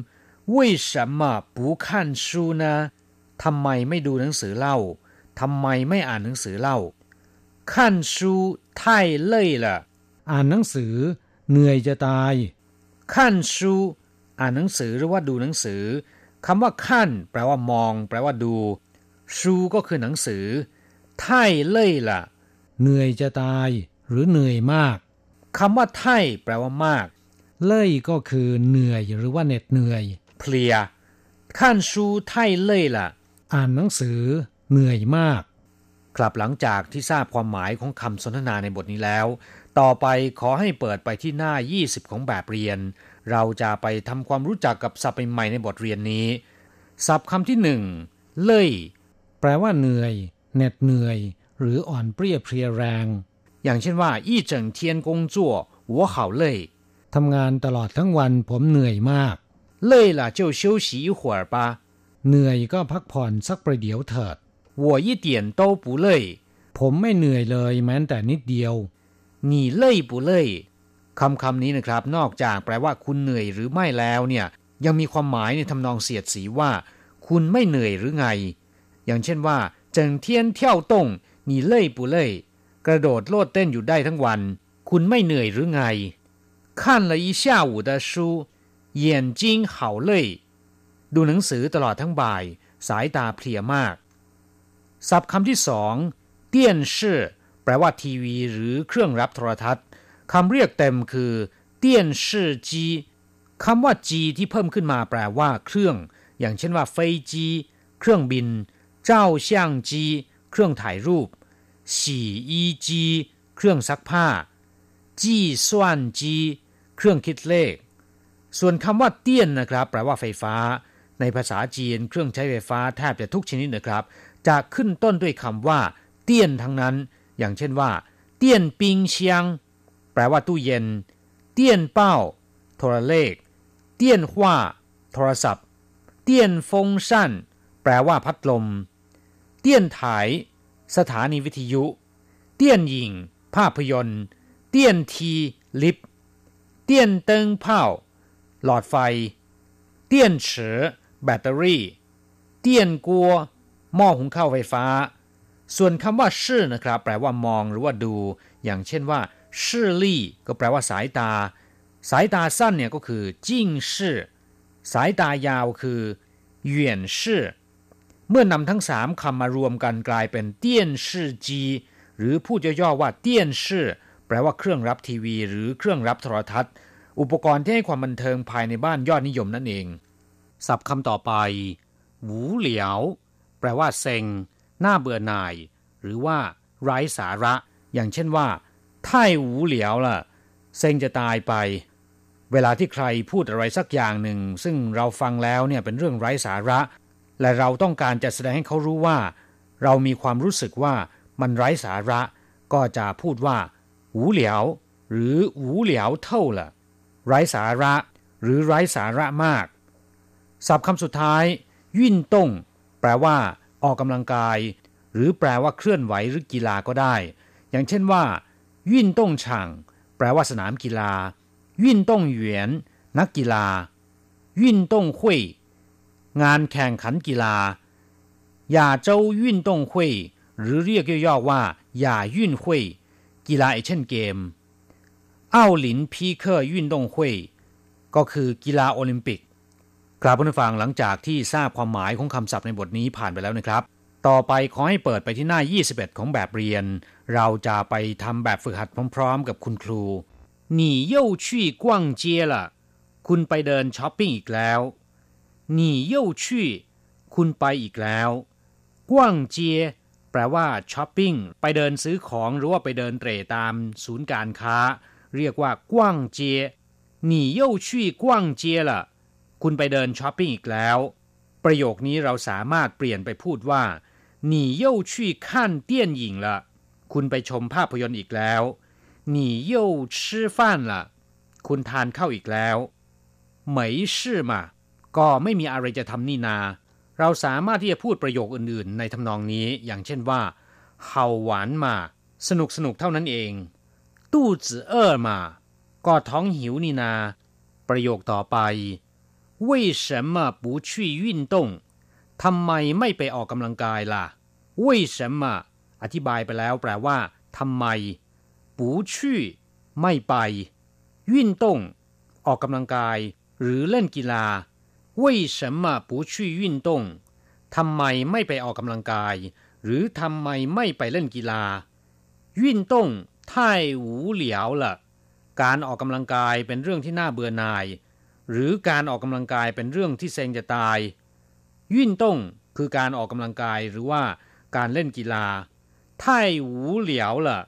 为什么不看书呢ทำไมไม่ดูหนังสือเล่าทำไมไม่อ่านหนังสือเล่า看书太累了อ่านหนังสือ เหนื่อยจะตาย ขั้นชูอ่านหนังสือหรือว่าดูหนังสือคำว่าขั้นแปลว่ามอง แปลว่าดู ชูก็คือหนังสือไท่เล่ยละเหนื่อยจะตาย หรือเหนื่อยมากคำว่าไท่แปลว่ามาก เล่ยก็คือเหนื่อยหรือว่าเหน็ดเหนื่อยเพลียขั้นชูไท่เล่ยละอ่านหนังสือ เหนื่อยมากครับหลังจากที่ทราบความหมายของคำสนทนาในบทนี้แล้ว ต่อไปขอให้เปิดไปที่หน้า 20 ของแบบเรียน เราจะไปทำความรู้จักกับศัพท์ใหม่ๆในบทเรียนนี้ ศัพท์คำที่หนึ่งเล่ยแปลว่าเหนื่อย เหน็ดเหนื่อย หรืออ่อนเปรี้ยเพลียแรง อย่างเช่นว่า一整天工作我好累 ทำงานตลอดทั้งวันผมเหนื่อยมาก 累了就休息一会儿吧。 เหนื่อยก็พักผ่อนสักประเดี๋ยวเถิด 我一点都不累， ผมไม่เหนื่อยเลยแม้แต่นิดเดียว 你累不累？คำคำนี้นะครับ นอกจากแปลว่าคุณเหนื่อยหรือไม่แล้วเนี่ย ยังมีความหมายในทำนองเสียดสีว่า คุณไม่เหนื่อยหรือไง อย่างเช่นว่า整天跳动你累不累กระโดดโลดเต้นอยู่ได้ทั้งวัน คุณไม่เหนื่อยหรือไง看了一下午的书眼睛好累ดูหนังสือตลอดทั้งบ่าย สายตาเพลียมาก ศัพท์คำที่สองเตี้ยนชื่อ แปลว่าทีวีหรือเครื่องรับโทรทัศน์คำเรียกเต็มคือเตี้ยนชื่อจีคำว่าจีที่เพิ่มขึ้นมาแปลว่าเครื่อง อย่างเช่นว่าเฟยจีเครื่องบิน เจ้าช่างจี เครื่องถ่ายรูปฉี่อีจีเครื่องซักผ้า จี้ส่วนจี เครื่องคิดเลข ส่วนคำว่าเตี้ยนนะครับ แปลว่าไฟฟ้า ในภาษาจีนเครื่องใช้ไฟฟ้าแทบจะทุกชนิดนะครับ จะขึ้นต้นด้วยคำว่า เตี้ยนทั้งนั้น อย่างเช่นว่าเตี้ยนปิงเชียง แปลว่าตู้เย็น เตี้ยนเป้า โทรเลข เตี้ยนหว่า โทรศัพท์ เตี้ยนฟงชั่น แปลว่าพัดลม เตี้ยนถ่าย สถานีวิทยุ เตี้ยนหญิง ภาพยนตร์ เตี้ยนที ลิฟต์เตี้ยนเติงเผาหลอดไฟ เตี้ยนเฉอแบตเตอรี่ เตี้ยนกัว หม้อหุงข้าวไฟฟ้า ส่วนคำว่าชื่อนะครับ แปลว่ามองหรือว่าดู อย่างเช่นว่าชื่อลี่ก็แปลว่าสายตา สายตาสั้นเนี่ยก็คือจิ้งชื่อสายตายาวคือเหวียนชื่อเมื่อนำทั้งสามคำมารวมกันกลายเป็นเตี้ยนชื่อจีหรือพูดย่อๆว่าเตี้ยนชื่อแปลว่าเครื่องรับทีวี หรือเครื่องรับโทรทัศน์ อุปกรณ์ที่ให้ความบันเทิงภายในบ้านยอดนิยมนั่นเองศัพท์คำต่อไป หูเหลียว แปลว่าเซ็ง น่าเบื่อหน่าย หรือว่าไร้สาระ อย่างเช่นว่าไท่หูเหลียวล่ะ เซ็งจะตายไป เวลาที่ใครพูดอะไรสักอย่างหนึ่ง ซึ่งเราฟังแล้วเนี่ยเป็นเรื่องไร้สาระ และเราต้องการจะแสดงให้เขารู้ว่า เรามีความรู้สึกว่ามันไร้สาระ ก็จะพูดว่า หูเหลียว หรือหูเหลียวเท่าล่ะ ไร้สาระ หรือไร้สาระมากศัพท์คำสุดท้าย ยิ่นต้งแปลว่า ออกกำลังกาย หรือแปลว่าเคลื่อนไหวหรือกีฬาก็ได้ อย่างเช่นว่ายิ่นต้งช่างแปลว่าสนามกีฬายิ่นต้งเหวียนนักกีฬายิ่นต้งคุยงานแข่งขันกีฬาหยาเจ้าวิ่นต้งคุยหรือเรียกย่อๆว่าหยาวิ่นคุยกีฬาเอเช่นเกมอ้าวหลินพีเคยิ่นต้งคุยก็คือกีฬาโอลิมปิก ครับผู้ฟังหลังจากที่ทราบความหมายของคำศัพท์ในบทนี้ผ่านไปแล้วนะครับ ต่อไปขอให้เปิดไปที่หน้า 21 ของแบบเรียน เราจะไปทำแบบฝึกหัดพร้อมๆ กับคุณครู你又去逛街了คุณไปเดินช้อปปิ้งอีกแล้ว你又去คุณไปอีกแล้วกว้างเจียแปลว่าช้อปปิ้งไปเดินซื้อของหรือว่าไปเดินเตร่ตามศูนย์การค้า เรียกว่ากว้างเจีย你又去逛街了 คุณไปเดินช้อปปิ้งอีกแล้ว ประโยคนี้เราสามารถเปลี่ยนไปพูดว่า你又去看电影了คุณไปชมภาพยนตร์อีกแล้ว你又吃饭了คุณทานข้าวอีกแล้ว没事嘛ก็ไม่มีอะไรจะทำนี่นา เราสามารถที่จะพูดประโยคอื่นๆ ในทำนองนี้ อย่างเช่นว่าเฮาหวานมา สนุกสนุกเท่านั้นเอง ตู้จือเออมา ก็ท้องหิวนี่นา ประโยคต่อไป 为什么不去运动ทำไมไม่ไปออกกำลังกายล่ะ为什么อธิบายไปแล้วแปลว่าทำไม不去ไม่ไป运动ออกกำลังกาย หรือเล่นกีฬา为什么不去运动ทำไมไม่ไปออกกำลังกาย หรือทำไมไม่ไปเล่นกีฬา运动太无聊了การออกกำลังกายเป็นเรื่องที่น่าเบื่อหน่าย หรือการออกกำลังกายเป็นเรื่องที่เซงจะตาย ยิ่นต้งคือการออกกำลังกายหรือว่าการเล่นกีฬาไท่หูเหลียวล่ะ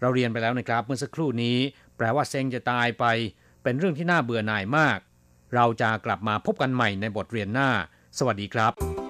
เราเรียนไปแล้วนะครับ เมื่อสักครู่นี้ แปลว่าเซงจะตายไป เป็นเรื่องที่น่าเบื่อหน่ายมาก เราจะกลับมาพบกันใหม่ในบทเรียนหน้า สวัสดีครับ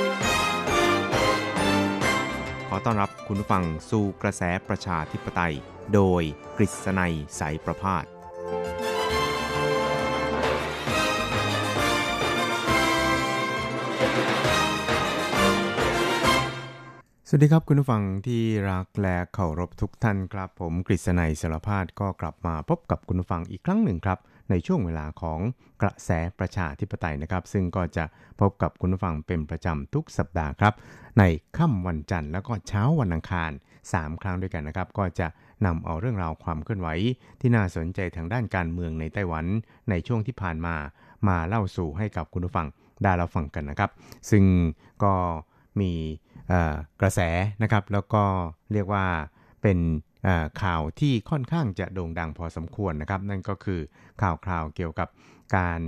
ขอต้อนรับคุณผู้ฟังสู่กระแสประชาธิปไตย โดยกฤษณัยสายประพาสสวัสดีครับคุณผู้ฟังที่รักและเคารพทุกท่านครับ ผมกฤษณัยสารพาดก็กลับมาพบกับคุณผู้ฟังอีกครั้งหนึ่งครับ ในช่วงเวลาของกระแสประชาธิปไตยนะครับ ซึ่งก็จะพบกับคุณผู้ฟังเป็นประจำทุกสัปดาห์ครับ ในค่ำวันจันทร์แล้วก็เช้าวันอังคาร 3 ครั้งด้วยกันนะครับ ก็จะนำเอาเรื่องราวความเคลื่อนไหว ที่น่าสนใจทางด้านการเมืองในไต้หวันในช่วงที่ผ่านมา มาเล่าสู่ให้กับคุณผู้ฟังได้เรับฟังกันนะครับ ซึ่งก็มีกระแสนะครับ แล้วก็เรียกว่าเป็น ข่าวที่ค่อนข้างจะโด่งดังพอสมควรนะครับ นั่นก็คือข่าวคราวเกี่ยวกับการ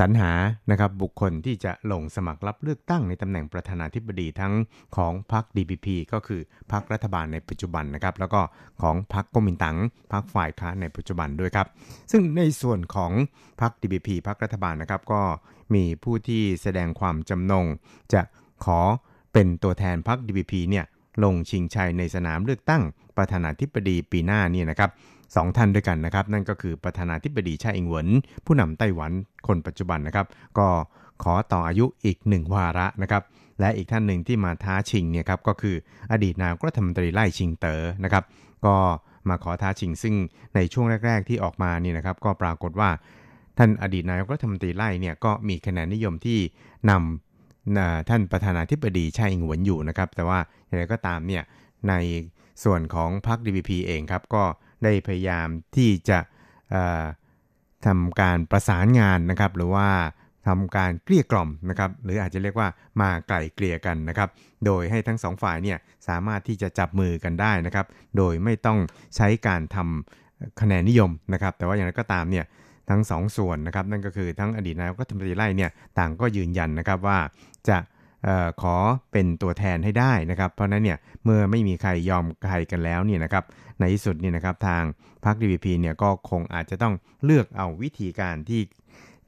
สรรหานะครับบุคคลที่จะลงสมัครรับเลือกตั้งในตำแหน่งประธานาธิบดีทั้งของพรรค DPP ก็คือพรรครัฐบาลในปัจจุบันนะครับ แล้วก็ของพรรคก๊กมินตั๋งพรรคฝ่ายค้านในปัจจุบันด้วยครับ ซึ่งในส่วนของพรรค DPP พรรครัฐบาลนะครับ ก็มีผู้ที่แสดงความจำนงจะขอเป็นตัวแทนพรรค DPP เนี่ย ลงชิงชัยในสนามเลือกตั้งประธานาธิบดีปีหน้านี่นะครับสองท่านด้วยกันนะครับ นั่นก็คือประธานาธิบดีชาอิงเหวินผู้นำไต้หวันคนปัจจุบันนะครับ ก็ขอต่ออายุอีกหนึ่งวาระนะครับ และอีกท่านหนึ่งที่มาท้าชิงเนี่ยครับก็คืออดีตนายกรัฐมนตรีไล่ชิงเต๋อนะครับ ก็มาขอท้าชิงซึ่งในช่วงแรก ๆ ที่ออกมานี่นะครับ ก็ปรากฏว่า ท่านอดีตนายกรัฐมนตรีไล่เนี่ยก็มีคะแนนนิยมที่นำอ่าท่านประธานาธิบดีชาอิงเหวินอยู่นะครับ แต่ว่า อย่างไรก็ตามเนี่ยในส่วนของพรรค DPP เองครับก็ได้พยายามที่จะทำการประสานงานนะครับ หรือว่าทำการเกลี้ยกล่อมนะครับ หรืออาจจะเรียกว่ามาไกล่เกลี่ยกันนะครับ โดยให้ทั้งสองฝ่ายเนี่ยสามารถที่จะจับมือกันได้นะครับ โดยไม่ต้องใช้การทำคะแนนนิยมนะครับ แต่ว่าอย่างไรก็ตามเนี่ยทั้งสองส่วนนะครับ นั่นก็คือทั้งอดีตนายกรัฐมนตรีไล่เนี่ยต่างก็ยืนยันนะครับว่าจะ ขอเป็นตัวแทนให้ได้นะครับ เพราะนั้นเนี่ยเมื่อไม่มีใครยอมใครกันแล้วเนี่ยนะครับในที่สุดเนี่ยนะครับทางพรรค DPP เนี่ยก็คงอาจจะต้องเลือกเอาวิธีการที่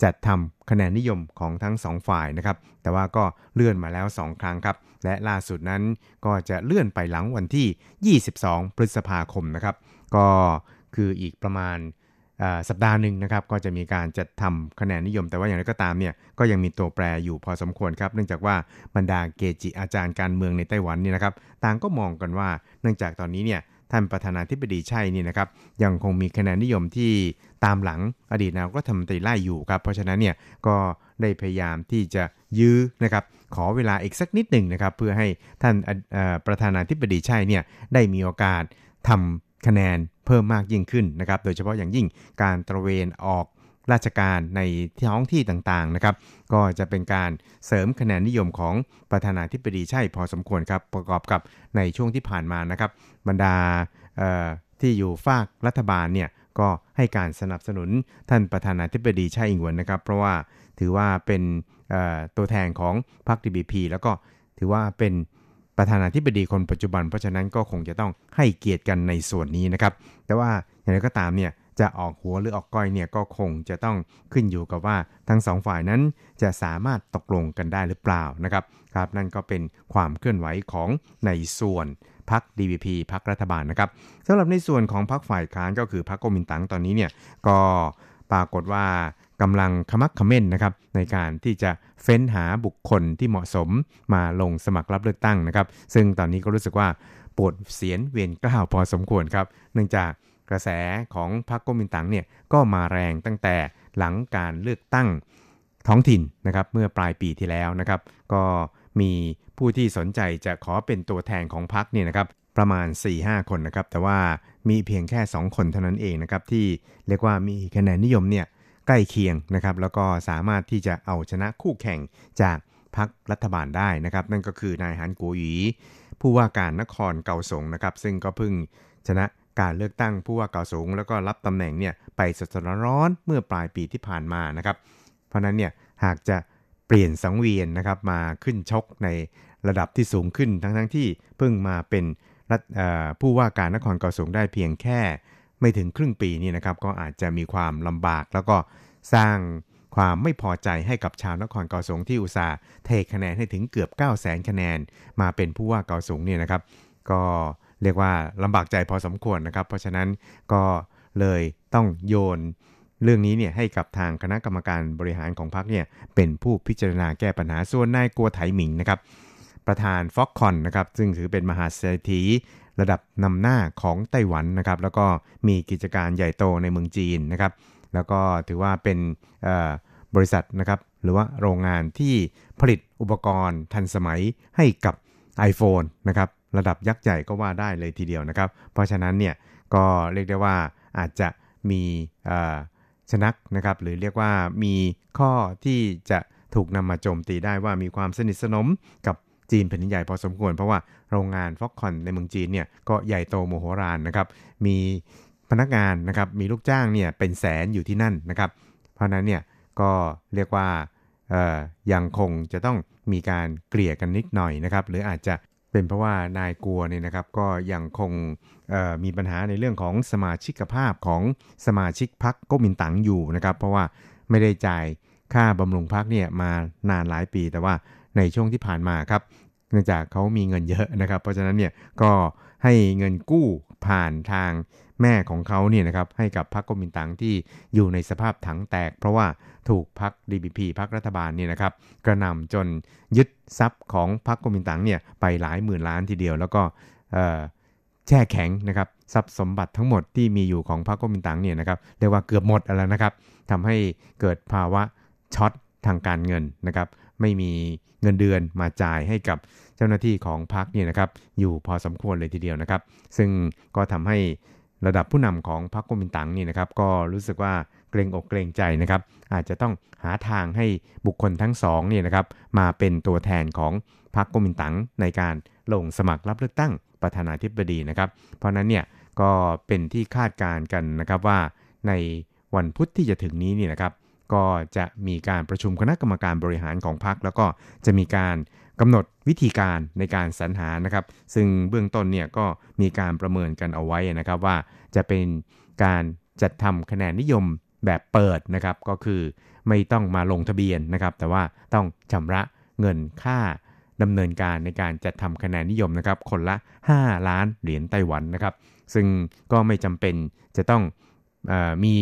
จัดทำคะแนนนิยมของทั้งสองฝ่ายนะครับ แต่ว่าก็เลื่อนมาแล้ว 2 ครั้งครับ และล่าสุดนั้นก็จะเลื่อนไปหลังวันที่ 22 พฤษภาคมนะครับ ก็คืออีกประมาณ สัปดาห์หนึ่งนะครับก็จะมีการจัดทำคะแนนนิยม แต่ว่าอย่างไรก็ตามเนี่ยก็ยังมีตัวแปรอยู่พอสมควรครับ เนื่องจากว่าบรรดาเกจิอาจารย์การเมืองในไต้หวันนี่นะครับต่างก็มองกันว่า เนื่องจากตอนนี้เนี่ยท่านประธานาธิบดีใช่นี่นะครับยังคงมีคะแนนนิยมที่ตามหลังอดีตนายกรัฐมนตรีไล่อยู่ครับ เพราะฉะนั้นเนี่ยก็ได้พยายามที่จะยื้อนะครับขอเวลาอีกสักนิดหนึ่งนะครับเพื่อให้ท่านประธานาธิบดีใช่เนี่ยได้มีโอกาสทำคะแนน เพิ่มมากยิ่งขึ้นนะครับ โดยเฉพาะอย่างยิ่งการตระเวนออกราชการในท้องที่ต่างๆนะครับ ก็จะเป็นการเสริมคะแนนนิยมของประธานาธิบดีใช่พอสมควรครับ ประกอบกับในช่วงที่ผ่านมานะครับ บรรดาที่อยู่ฝากรัฐบาลเนี่ยก็ให้การสนับสนุนท่านประธานาธิบดีไช่อิงหวนนะครับ เพราะว่าถือว่าเป็นตัวแทนของพรรค DPP แล้วก็ถือว่าเป็น ประธานาธิบดีคนปัจจุบัน เพราะฉะนั้นก็คงจะต้องให้เกียรติกันในส่วนนี้นะครับ แต่ว่าอย่างไรก็ตามเนี่ยจะออกหัวหรือออกก้อยเนี่ยก็คงจะต้องขึ้นอยู่กับว่าทั้งสองฝ่ายนั้นจะสามารถตกลงกันได้หรือเปล่านะครับครับนั่นก็เป็นความเคลื่อนไหวของในส่วนพรรค DVP พรรครัฐบาลนะครับสำหรับในส่วนของพรรคฝ่ายค้านก็คือพรรคโกมินตังตอนนี้เนี่ยก็ปรากฏว่า กำลังขมักขม้นนะครับในการที่จะเฟ้นหาบุคคลที่เหมาะสมมาลงสมัครรับเลือกตั้งนะครับ ซึ่งตอนนี้ก็รู้สึกว่าปวดเสียนเวียนกล้าวพอสมควรครับ เนื่องจากกระแสของพรรคก๊กมินตั๋งเนี่ยก็มาแรงตั้งแต่หลังการเลือกตั้งท้องถิ่นนะครับเมื่อปลายปีที่แล้วนะครับ ก็มีผู้ที่สนใจจะขอเป็นตัวแทนของพรรคเนี่ยนะครับประมาณ 4-5 คนนะครับ แต่ว่ามีเพียงแค่ 2 คนเท่านั้นเองนะครับ ที่เรียกว่ามีคะแนนนิยมเนี่ย ใกล้เคียงนะครับ แล้วก็สามารถที่จะเอาชนะคู่แข่งจากพักรัฐบาลได้นะครับ นั่นก็คือนายฮันกัวหยีผู้ว่าการนครเกาสงนะครับ ซึ่งก็เพิ่งชนะการเลือกตั้งผู้ว่าเกาสงแล้วก็รับตำแหน่งเนี่ยไปสดร้อนเมื่อปลายปีที่ผ่านมานะครับ เพราะนั้นเนี่ยหากจะเปลี่ยนสังเวียนนะครับมาขึ้นชกในระดับที่สูงขึ้นทั้งๆที่เพิ่งมาเป็นผู้ว่าการนครเกาสงได้เพียงแค่ ไม่ถึงครึ่งปีนี่นะครับก็อาจจะมีความลำบาก แล้วก็สร้างความไม่พอใจให้กับชาวนครเกาสงที่อุตสาห์เทคะแนนให้ถึงเกือบ 9 0 0 0 0 0คะแนน มาเป็นผู้ว่าเกาสงเนี่ยนะครับ ก็เรียกว่าลำบากใจพอสมควรนะครับ เพราะฉะนั้นก็เลยต้องโยนเรื่องนี้เนี่ยให้กับทางคณะกรรมการบริหารของพรรคเนี่ยเป็นผู้พิจารณาแก้ปัญหาส่วนนายกัวไถหมิงนะครับประธานฟ็อกคอนนะครับซึ่งถือเป็นมหาเศรษฐี ระดับนำหน้าของไต้หวันนะครับแล้วก็มีกิจการใหญ่โตในเมืองจีนนะครับแล้วก็ถือว่าเป็นบริษัทนะครับหรือว่าโรงงานที่ผลิตอุปกรณ์ทันสมัยให้กับ iPhone นะครับระดับยักษ์ใหญ่ก็ว่าได้เลยทีเดียวนะครับ เพราะฉะนั้นเนี่ยก็เรียกได้ว่าอาจจะมีชนักนะครับหรือเรียกว่ามีข้อที่จะถูกนำมาโจมตีได้ว่ามีความสนิทสนมกับจีนแผ่นใหญ่พอสมควร เพราะว่า โรงงานฟ็อกคอนในเมืองจีนเนี่ยก็ใหญ่โตโมโหรานนะครับมีพนักงานนะครับมีลูกจ้างเนี่ยเป็นแสนอยู่ที่นั่นนะครับ เพราะนั้นเนี่ยก็เรียกว่ายังคงจะต้องมีการเกลี่ยกันนิดหน่อยนะครับ หรืออาจจะเป็นเพราะว่านายกลัวเนี่ยนะครับก็ยังคงมีปัญหาในเรื่องของสมาชิกภาพของสมาชิกพรรคก๊กมินตั๋งอยู่นะครับ เพราะว่าไม่ได้จ่ายค่าบำรุงพรรคเนี่ยมานานหลายปีแต่ว่าในช่วงที่ผ่านมาครับ นื่องจากเขามีเงินเยอะนะครับ เพราะฉะนั้นเนี่ยก็ให้เงินกู้ผ่านทางแม่ของเขาเนี่ยนะครับให้กับพรรคก๊กมินตั๋งที่อยู่ในสภาพถังแตก เพราะว่าถูกพรรค DPP พรรครัฐบาลเนี่ยนะครับกระหน่ำจนยึดทรัพย์ของพรรคก๊กมินตั๋งเนี่ยไปหลายหมื่นล้านทีเดียว แล้วก็แช่แข็งนะครับทรัพย์สมบัติทั้งหมดที่มีอยู่ของพรรคก๊กมินตั๋งเนี่ยนะครับเรียกว่าเกือบหมดแล้วนะครับทำให้เกิดภาวะช็อตทางการเงินนะครับ ไม่มีเงินเดือนมาจ่ายให้กับเจ้าหน้าที่ของพรรคเนี่ยนะครับอยู่พอสมควรเลยทีเดียวนะครับ ซึ่งก็ทำให้ระดับผู้นำของพรรคก๊กมินตั๋งนี่นะครับก็รู้สึกว่าเกรงอกเกรงใจนะครับ อาจจะต้องหาทางให้บุคคลทั้งสองเนี่ยนะครับมาเป็นตัวแทนของพรรคก๊กมินตั๋งในการลงสมัครรับเลือกตั้งประธานาธิบดีนะครับ เพราะนั้นเนี่ยก็เป็นที่คาดการณ์กันนะครับว่าในวันพุธที่จะถึงนี้เนี่ยนะครับ ก็จะมีการประชุมคณะกรรมการบริหารของพรรคแล้วก็จะมีการกำหนดวิธีการในการสรรหานะครับ ซึ่งเบื้องต้นเนี่ยก็มีการประเมินกันเอาไว้นะครับว่าจะเป็นการจัดทำคะแนนนิยมแบบเปิดนะครับก็คือไม่ต้องมาลงทะเบียนนะครับ แต่ว่าต้องชำระเงินค่าดำเนินการในการจัดทำคะแนนนิยมนะครับ คนละ 5 ล้านเหรียญไต้หวันนะครับ ซึ่งก็ไม่จำเป็นจะต้องออมี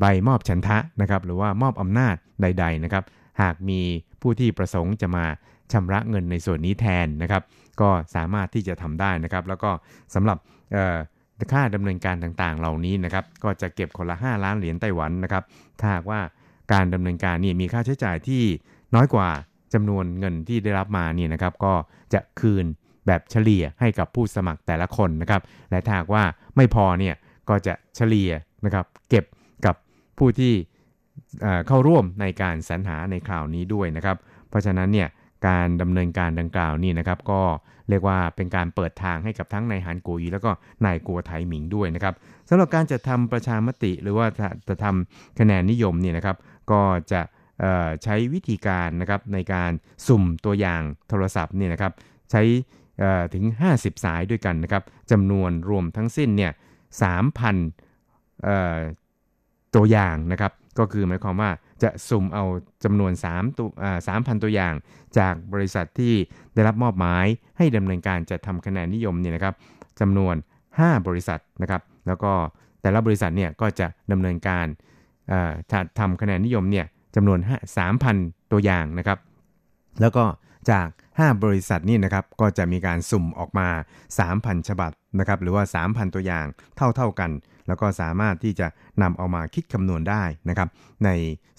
ใบมอบฉันทะนะครับหรือว่ามอบอำนาจใด ๆนะครับ หากมีผู้ที่ประสงค์จะมาชำระเงินในส่วนนี้แทนนะครับ ก็สามารถที่จะทำได้นะครับ แล้วก็สำหรับค่าดำเนินการต่างๆ เหล่านี้นะครับ ก็จะเก็บคนละ 5 ล้านเหรียญไต้หวันนะครับ ถ้าหากว่าการดำเนินการนี่มีค่าใช้จ่ายที่น้อยกว่าจำนวนเงินที่ได้รับมาเนี่ยนะครับ ก็จะคืนแบบเฉลี่ยให้กับผู้สมัครแต่ละคนนะครับ และถ้าหากว่าไม่พอเนี่ยก็จะเฉลี่ยนะครับ เก็บ ผู้ที่เข้าร่วมในการสรรหาในคราวนี้ด้วยนะครับ เพราะฉะนั้นเนี่ยการดำเนินการดังกล่าวนี่นะครับ ก็เรียกว่าเป็นการเปิดทางให้กับทั้งนายหานกัวอีแล้วก็นายกัวไถหมิงด้วยนะครับสำหรับการจะทำประชามติหรือว่าจะจะทำคะแนนนิยมเนี่ยนะครับ ก็จะใช้วิธีการนะครับในการสุ่มตัวอย่างโทรศัพท์เนี่ยนะครับ ใช้ถึง 50 สายด้วยกันนะครับจำนวนรวมทั้งสิ้นเนี่ย3,000 ตัวอย่างนะครับ ก็คือหมายความว่าจะสุ่มเอาจำนวน3ตัวอ่า3,000ตัวอย่าง จากบริษัทที่ได้รับมอบหมาย ให้ดำเนินการจัดทำคะแนนนิยมเนี่ยนะครับจำนวน 5 บริษัทนะครับ แล้วก็แต่ละบริษัทเนี่ยก็จะดำเนินการเอ่อถ้าทำคะแนนนิยมเนี่ยจำนวน 3,000 ตัวอย่างนะครับ แล้วก็จาก 5 บริษัทนี่นะครับก็จะมีการสุ่มออกมา 3,000 ฉบับนะครับหรือว่า 3,000 ตัวอย่างเท่าๆกัน แล้วก็สามารถที่จะนำเอามาคิดคำนวณได้นะครับ ใน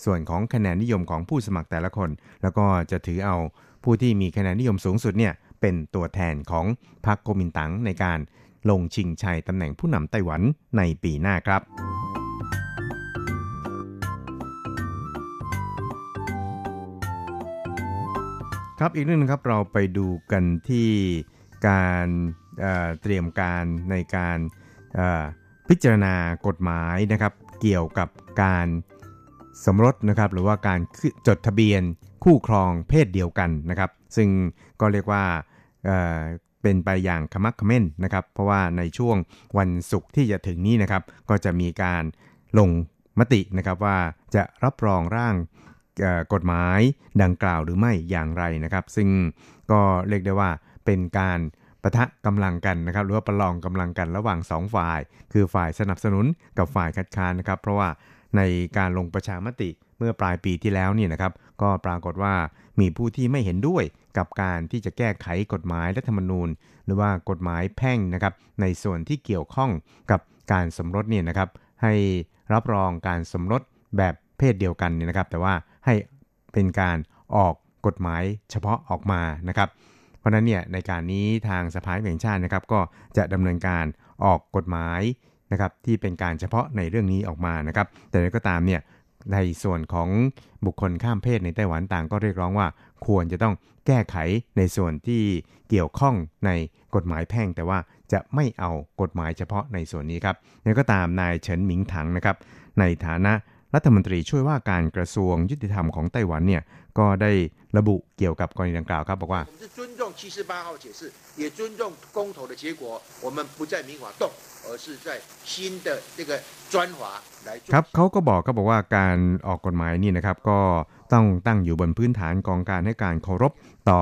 ส่วนของคะแนนนิยมของผู้สมัครแต่ละคน แล้วก็จะถือเอาผู้ที่มีคะแนนนิยมสูงสุดเนี่ยเป็นตัวแทนของพรรคโกมินตั๋งในการลงชิงชัยตำแหน่งผู้นำไต้หวันในปีหน้าครับครับอีกเรื่องหนึงครับเราไปดูกันที่การเอ่อเตรียมการในการ พิจารณากฎหมายนะครับ เกี่ยวกับการสมรสนะครับหรือว่าการจดทะเบียนคู่ครองเพศเดียวกันนะครับ ซึ่งก็เรียกว่าเเป็นไปอย่างขมักขม้นนะครับ เพราะว่าในช่วงวันศุกร์ที่จะถึงนี้นะครับ ก็จะมีการลงมตินะครับว่าจะรับรองร่างกฎหมายดังกล่าวหรือไม่อย่างไรนะครับ ซึ่งก็เรียกได้ว่าเป็นการ ปะทะกำลังกันนะครับหรือว่าประลองกำลังกันระหว่างสองฝ่าย คือฝ่ายสนับสนุนกับฝ่ายคัดค้านนะครับเพราะว่าในการลงประชามติเมื่อปลายปีที่แล้วเนี่ยนะครับก็ปรากฏว่ามีผู้ที่ไม่เห็นด้วยกับการที่จะแก้ไขกฎหมายรัฐธรรมนูญ หรือว่ากฎหมายแพ่งนะครับในส่วนที่เกี่ยวข้องกับการสมรสเนี่ยนะครับให้รับรองการสมรสแบบเพศเดียวกันเนี่ยนะครับ แต่ว่าให้เป็นการออกกฎหมายเฉพาะออกมานะครับ ราะนั้นเนี่ยในการนี้ทางสภาแห่งชาตินะครับก็จะดำเนินการออกกฎหมายนะครับที่เป็นการเฉพาะในเรื่องนี้ออกมานะครับแต่ก็ตามเนี่ยในส่วนของบุคคลข้ามเพศในไต้หวันต่างก็เรียกร้องว่า ควรจะต้องแก้ไขในส่วนที่เกี่ยวข้องในกฎหมายแพ่ง แต่ว่าจะไม่เอากฎหมายเฉพาะในส่วนนี้ครับอย่างไรก็ตามนายเฉินหมิงถังนะครับในฐานะ รัฐมนตรีช่วยว่าการกระทรวงยุติธรรมของไต้หวันเนี่ยก็ได้ระบุเกี่ยวกับกรณีดังกล่าวครับบอกว่าครับเขาก็บอกก็บอกว่าการออกกฎหมายนี่นะครับก็ต้องตั้งอยู่บนพื้นฐานกองการให้การเคารพต่อ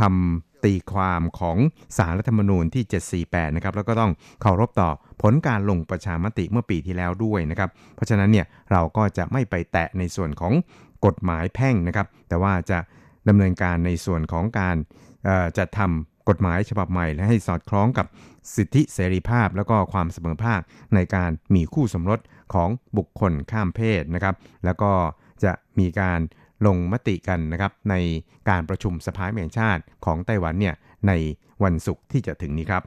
คำ ตีความของสารรัฐธรรมนูญที่ 748 นะครับ แล้วก็ต้องเคารพต่อผลการลงประชามติเมื่อปีที่แล้วด้วยนะครับ เพราะฉะนั้นเนี่ยเราก็จะไม่ไปแตะในส่วนของกฎหมายแพ่งนะครับ แต่ว่าจะดำเนินการในส่วนของการจัดทำกฎหมายฉบับใหม่ และให้สอดคล้องกับสิทธิเสรีภาพ แล้วก็ความเสมอภาคในการมีคู่สมรสของบุคคลข้ามเพศนะครับ แล้วก็จะมีการ ลงมติกันนะครับในการประชุมสภาแห่งชาติของไต้หวันเนี่ยในวันศุกร์ที่จะถึงนี้ครับ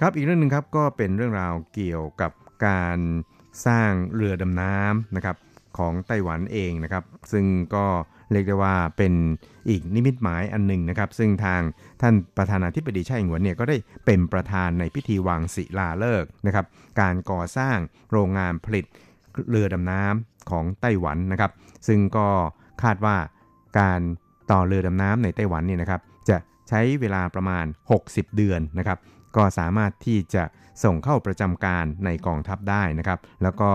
ครับอีกเรื่องหนึ่งครับก็เป็นเรื่องราวเกี่ยวกับการสร้างเรือดำน้ำนะครับของไต้หวันเองนะครับ ซึ่งก็เรียกได้ว่าเป็นอีกนิมิตหมายอันหนึ่งนะครับ ซึ่งทางท่านประธานาธิบดีไช่อิงวนเนี่ยก็ได้เป็นประธานในพิธีวางศิลาฤกษ์นะครับ การก่อสร้างโรงงานผลิต เรือดำน้ำของไต้หวันนะครับ ซึ่งก็คาดว่าการต่อเรือดำน้ำในไต้หวันเนี่ยนะครับ จะใช้เวลาประมาณ 60 เดือนนะครับ ก็สามารถที่จะส่งเข้าประจำการในกองทัพได้นะครับ แล้วก็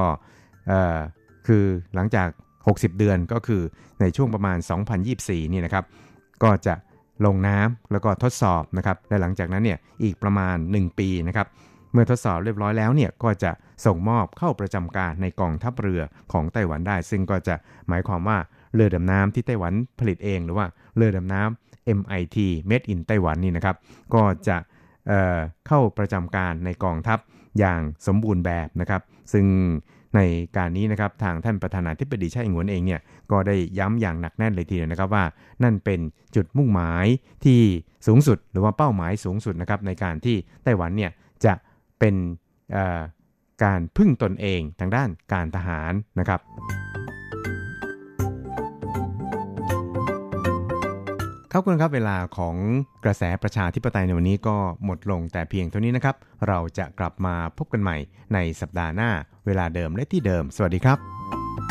คือหลังจาก 60 เดือนก็คือในช่วงประมาณ 2024 นี่นะครับ ก็จะลงน้ำแล้วก็ทดสอบนะครับ และหลังจากนั้นเนี่ยอีกประมาณ 1 ปีนะครับ เมื่อทดสอบเรียบร้อยแล้วเนี่ยก็จะส่งมอบเข้าประจำการในกองทัพเรือของไต้หวันได้ ซึ่งก็จะหมายความว่าเรือดำน้ำที่ไต้หวันผลิตเอง หรือว่าเรือดำน้ำ MIT Made in ไต้หวันนี่นะครับ ก็จะเเข้าประจำการในกองทัพอย่างสมบูรณ์แบบนะครับ ซึ่งในการนี้นะครับทางท่านประธานาธิบดีช่อิงหวนเองเนี่ยก็ได้ย้ำอย่างหนักแน่นเลยทีเดียวนะครับว่านั่นเป็นจุดมุ่งหมายที่สูงสุดหรือว่าเป้าหมายสูงสุดนะครับในการที่ไต้หวันเนี่ย เป็นการพึ่งตนเองทางด้านการทหารนะครับ ครับคุณครับเวลาของกระแสประชาธิปไตยในวันนี้ก็หมดลงแต่เพียงเท่านี้นะครับ เราจะกลับมาพบกันใหม่ในสัปดาห์หน้าเวลาเดิมและที่เดิม สวัสดีครับ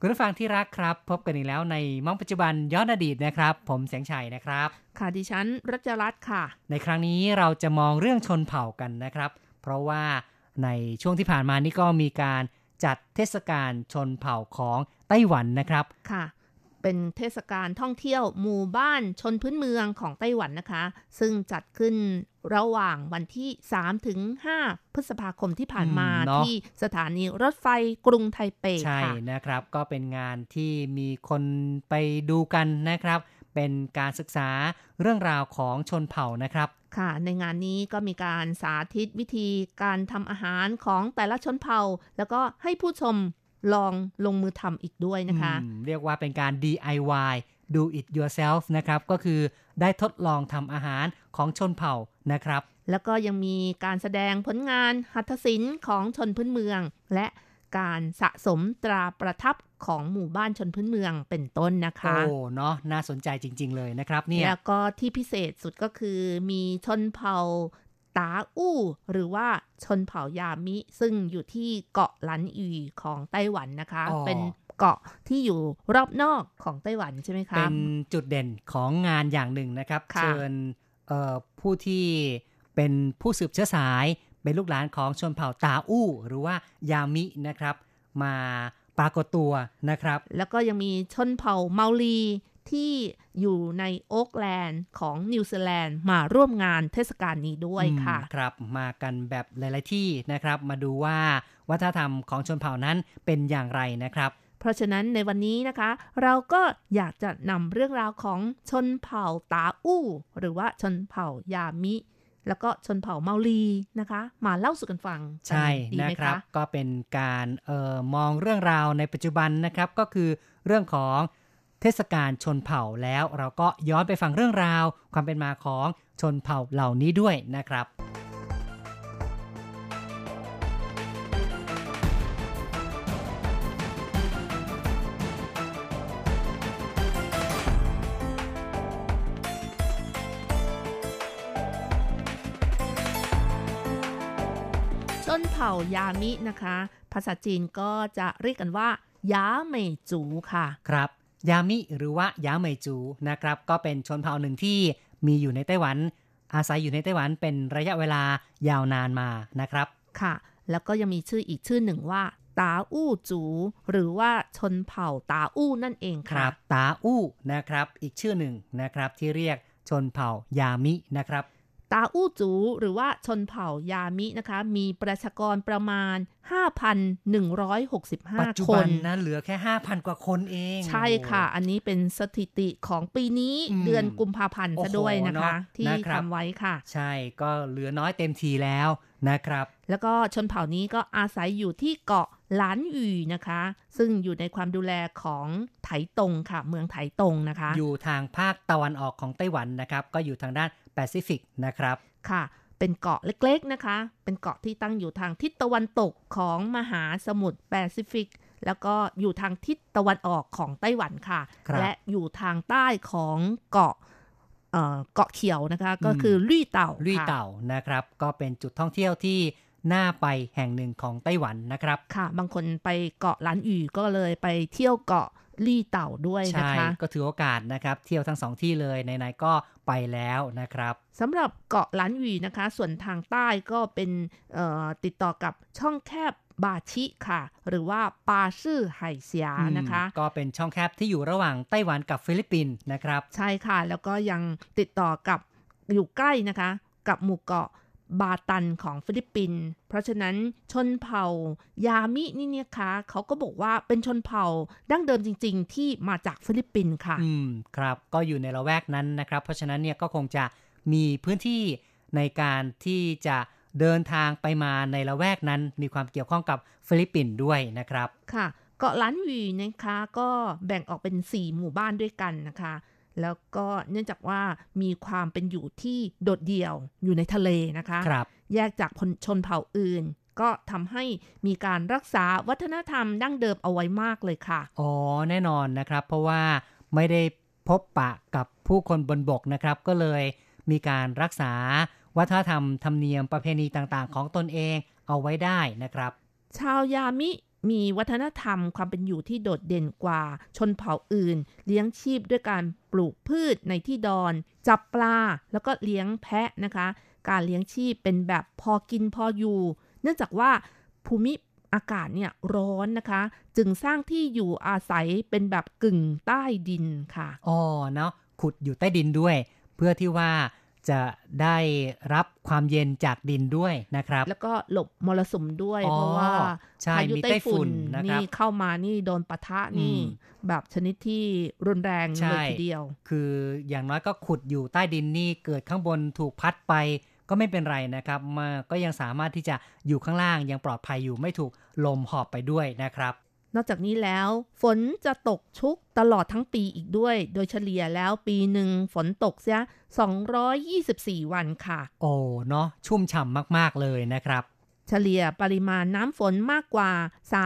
คุณผู้ฟังที่รักครับ พบกันอีกแล้วในมองปัจจุบันย้อนอดีตนะครับ ผมแสงชัยนะครับ ค่ะดิฉันรัชรัตน์ค่ะ ในครั้งนี้เราจะมองเรื่องชนเผ่ากันนะครับ เพราะว่าในช่วงที่ผ่านมานี่ก็มีการจัดเทศกาลชนเผ่าของไต้หวันนะครับ ค่ะ เป็นเทศกาลท่องเที่ยวหมู่บ้านชนพื้นเมืองของไต้หวันนะคะ ซึ่งจัดขึ้นระหว่างวันที่3ถึง5พฤษภาคมที่ผ่านมาอืมเนอะที่สถานีรถไฟกรุงไทเปใช่ค่ะนะครับ ก็เป็นงานที่มีคนไปดูกันนะครับ เป็นการศึกษาเรื่องราวของชนเผ่านะครับค่ะในงานนี้ก็มีการสาธิตวิธีการทำอาหารของแต่ละชนเผ่า แล้วก็ให้ผู้ชม ลองลงมือทำอีกด้วยนะคะอืมเรียกว่าเป็นการ DIY do it yourself นะครับ ก็คือได้ทดลองทำอาหารของชนเผ่านะครับ แล้วก็ยังมีการแสดงผลงานหัตถศิลป์ของชนพื้นเมือง และการสะสมตราประทับของหมู่บ้านชนพื้นเมืองเป็นต้นนะคะ โอ้ เนาะน่าสนใจจริง ๆ เลยนะครับเนี่ย แล้วก็ที่พิเศษสุดก็คือมีชนเผ่า ตาอู้ หรือว่าชนเผ่ายามิ ซึ่งอยู่ที่เกาะหลันอีของไต้หวันนะคะอ๋อเป็นเกาะที่อยู่รอบนอกของไต้หวันใช่ไหมคะเป็นจุดเด่นของงานอย่างหนึ่งนะครับค่ะเชิญเอ่อผู้ที่เป็นผู้สืบเชื้อสาย เป็นลูกหลานของชนเผ่าตาอู้ หรือว่ายามินะครับ มาปรากฏตัวนะครับ แล้วก็ยังมีชนเผ่าเมารี ที่อยู่ในโอ๊กแลนด์ของนิวซีแลนด์มาร่วมงานเทศกาลนี้ด้วยค่ะอืมครับมากันแบบหลาย ๆ ที่นะครับ มาดูว่าวัฒนธรรมของชนเผ่านั้นเป็นอย่างไรนะครับเพราะฉะนั้นในวันนี้นะคะ เราก็อยากจะนำเรื่องราวของชนเผ่าตาอู้ หรือว่าชนเผ่ายามิ แล้วก็ชนเผ่าเมารีนะคะ มาเล่าสู่กันฟัง ใช่ดีนะไหมครับคะก็เป็นการเออมองเรื่องราวในปัจจุบันนะครับ ก็คือเรื่องของ เทศกาลชนเผ่าแล้วเราก็ย้อนไปฟังเรื่องราว ความเป็นมาของชนเผ่าเหล่านี้ด้วยนะครับชนเผ่ายามินะคะ ภาษาจีนก็จะเรียกกันว่ายาเหมยจูค่ะ ครับ ยามิหรือว่ายาเหมยจูนะครับ ก็เป็นชนเผ่าหนึ่งที่มีอยู่ในไต้หวัน อาศัยอยู่ในไต้หวันเป็นระยะเวลายาวนานมานะครับ ค่ะ แล้วก็ยังมีชื่ออีกชื่อหนึ่งว่าตาอู้จู หรือว่าชนเผ่าตาอู้นั่นเองคค่ะรับตาอู้นะครับ อีกชื่อหนึ่งนะครับที่เรียกชนเผ่ายามินะครับ ตาอู้จูหรือว่าชนเผ่ายามินะคะ มีประชากรประมาณ 5,165ปัจจุคบันนนะเหลือแค่ 5,000 กว่าคนเอง ใช่ค่ะ อันนี้เป็นสถิติของปีนี้อืมเดือนกุมภาพันธ์โอ้ซะโหด้วยนะคะเนอะที่นะครับทำไว้ค่ะ ใช่ก็เหลือน้อยเต็มทีแล้วนะครับ แล้วก็ชนเผ่านี้ก็อาศัยอยู่ที่เกาะหลานหยีนะคะ ซึ่งอยู่ในความดูแลของไถตงค่ะ เมืองไถตงนะคะ อยู่ทางภาคตะวันออกของไต้หวันนะครับ ก็อยู่ทางด้าน แปซิฟิกนะครับ ค่ะ เป็นเกาะเล็กๆนะคะ เป็นเกาะที่ตั้งอยู่ทางทิศตะวันตกของมหาสมุทรแปซิฟิก แล้วก็อยู่ทางทิศตะวันออกของไต้หวันค่ะครับและอยู่ทางใต้ของเกาะเอ่อเกาะเขียวนะคะก็คือลี่เต่าลุยค่ะเต่านะครับ ก็เป็นจุดท่องเที่ยวที่น่าไปแห่งหนึ่งของไต้หวันนะครับ ค่ะ บางคนไปเกาะหลานหยวี่ก็เลยไปเที่ยวเกาะ ลวี่เต่าด้วยนะคะ ก็ถือโอกาสนะครับ เที่ยวทั้งสองที่เลยไหนๆก็ไปแล้วนะครับสำหรับเกาะหลานหยวี่นะคะ ส่วนทางใต้ก็เป็นติดต่อกับช่องแคบบาชิค่ะ หรือว่าปาซื่อไห่เสียนะคะ ก็เป็นช่องแคบที่อยู่ระหว่างไต้หวันกับฟิลิปปินส์นะครับ ใช่ค่ะ แล้วก็ยังติดต่อกับอยู่ใกล้นะคะ กับหมู่เกาะ บาตันของฟิลิปปินส์เพราะฉะนั้นชนเผ่ายามินี่เนี่ยคะเขาก็บอกว่าเป็นชนเผ่าดั้งเดิมจริง ๆ ที่มาจากฟิลิปปินส์ค่ะ อืมครับ ก็อยู่ในละแวกนั้นนะครับ เพราะฉะนั้นเนี่ยก็คงจะมีพื้นที่ในการที่จะเดินทางไปมาในละแวกนั้น มีความเกี่ยวข้องกับฟิลิปปินส์ด้วยนะครับ ค่ะ เกาะหลานหยวี่นะคะก็แบ่งออกเป็น 4 หมู่บ้านด้วยกันนะคะ แล้วก็เนื่องจากว่ามีความเป็นอยู่ที่โดดเดี่ยวอยู่ในทะเลนะคะครับแยกจากพนชนเผ่าอื่น ก็ทำให้มีการรักษาวัฒนธรรมดั้งเดิมเอาไว้มากเลยค่ะ อ๋อ แน่นอนนะครับ เพราะว่าไม่ได้พบปะกับผู้คนบนบกนะครับ ก็เลยมีการรักษาวัฒนธรรมธรรมเนียมประเพณีต่างๆ ของตนเองเอาไว้ได้นะครับ ชาวยามิ มีวัฒนธรรมความเป็นอยู่ที่โดดเด่นกว่าชนเผ่าอื่น เลี้ยงชีพด้วยการปลูกพืชในที่ดอน จับปลาแล้วก็เลี้ยงแพะนะคะ การเลี้ยงชีพเป็นแบบพอกินพออยู่ เนื่องจากว่าภูมิอากาศเนี่ยร้อนนะคะ จึงสร้างที่อยู่อาศัยเป็นแบบกึ่งใต้ดินค่ะ อ๋อเนาะขุดอยู่ใต้ดินด้วย เพื่อที่ว่า จะได้รับความเย็นจากดินด้วยนะครับ แล้วก็หลบมรสุมด้วยอ๋อเพราะว่าใช่พายุมีไต้ไต้ฝุ่ฝุ่นนนะครับนี่เข้ามานี่โดนปะทะนี่อืมแบบชนิดที่รุนแรงใช่เลยทีเดียว คืออย่างน้อยก็ขุดอยู่ใต้ดินนี่เกิดข้างบนถูกพัดไปก็ไม่เป็นไรนะครับมาก็ยังสามารถที่จะอยู่ข้างล่างยังปลอดภัยอยู่ไม่ถูกลมหอบไปด้วยนะครับ นอกจากนี้แล้วฝนจะตกชุกตลอดทั้งปีอีกด้วย โดยเฉลี่ยแล้วปีหนึ่งฝนตกเสีย 224 วันค่ะ โอ้เนาะชุ่มฉ่ำมากๆเลยนะครับ เฉลี่ยปริมาณน้ำฝนมากกว่า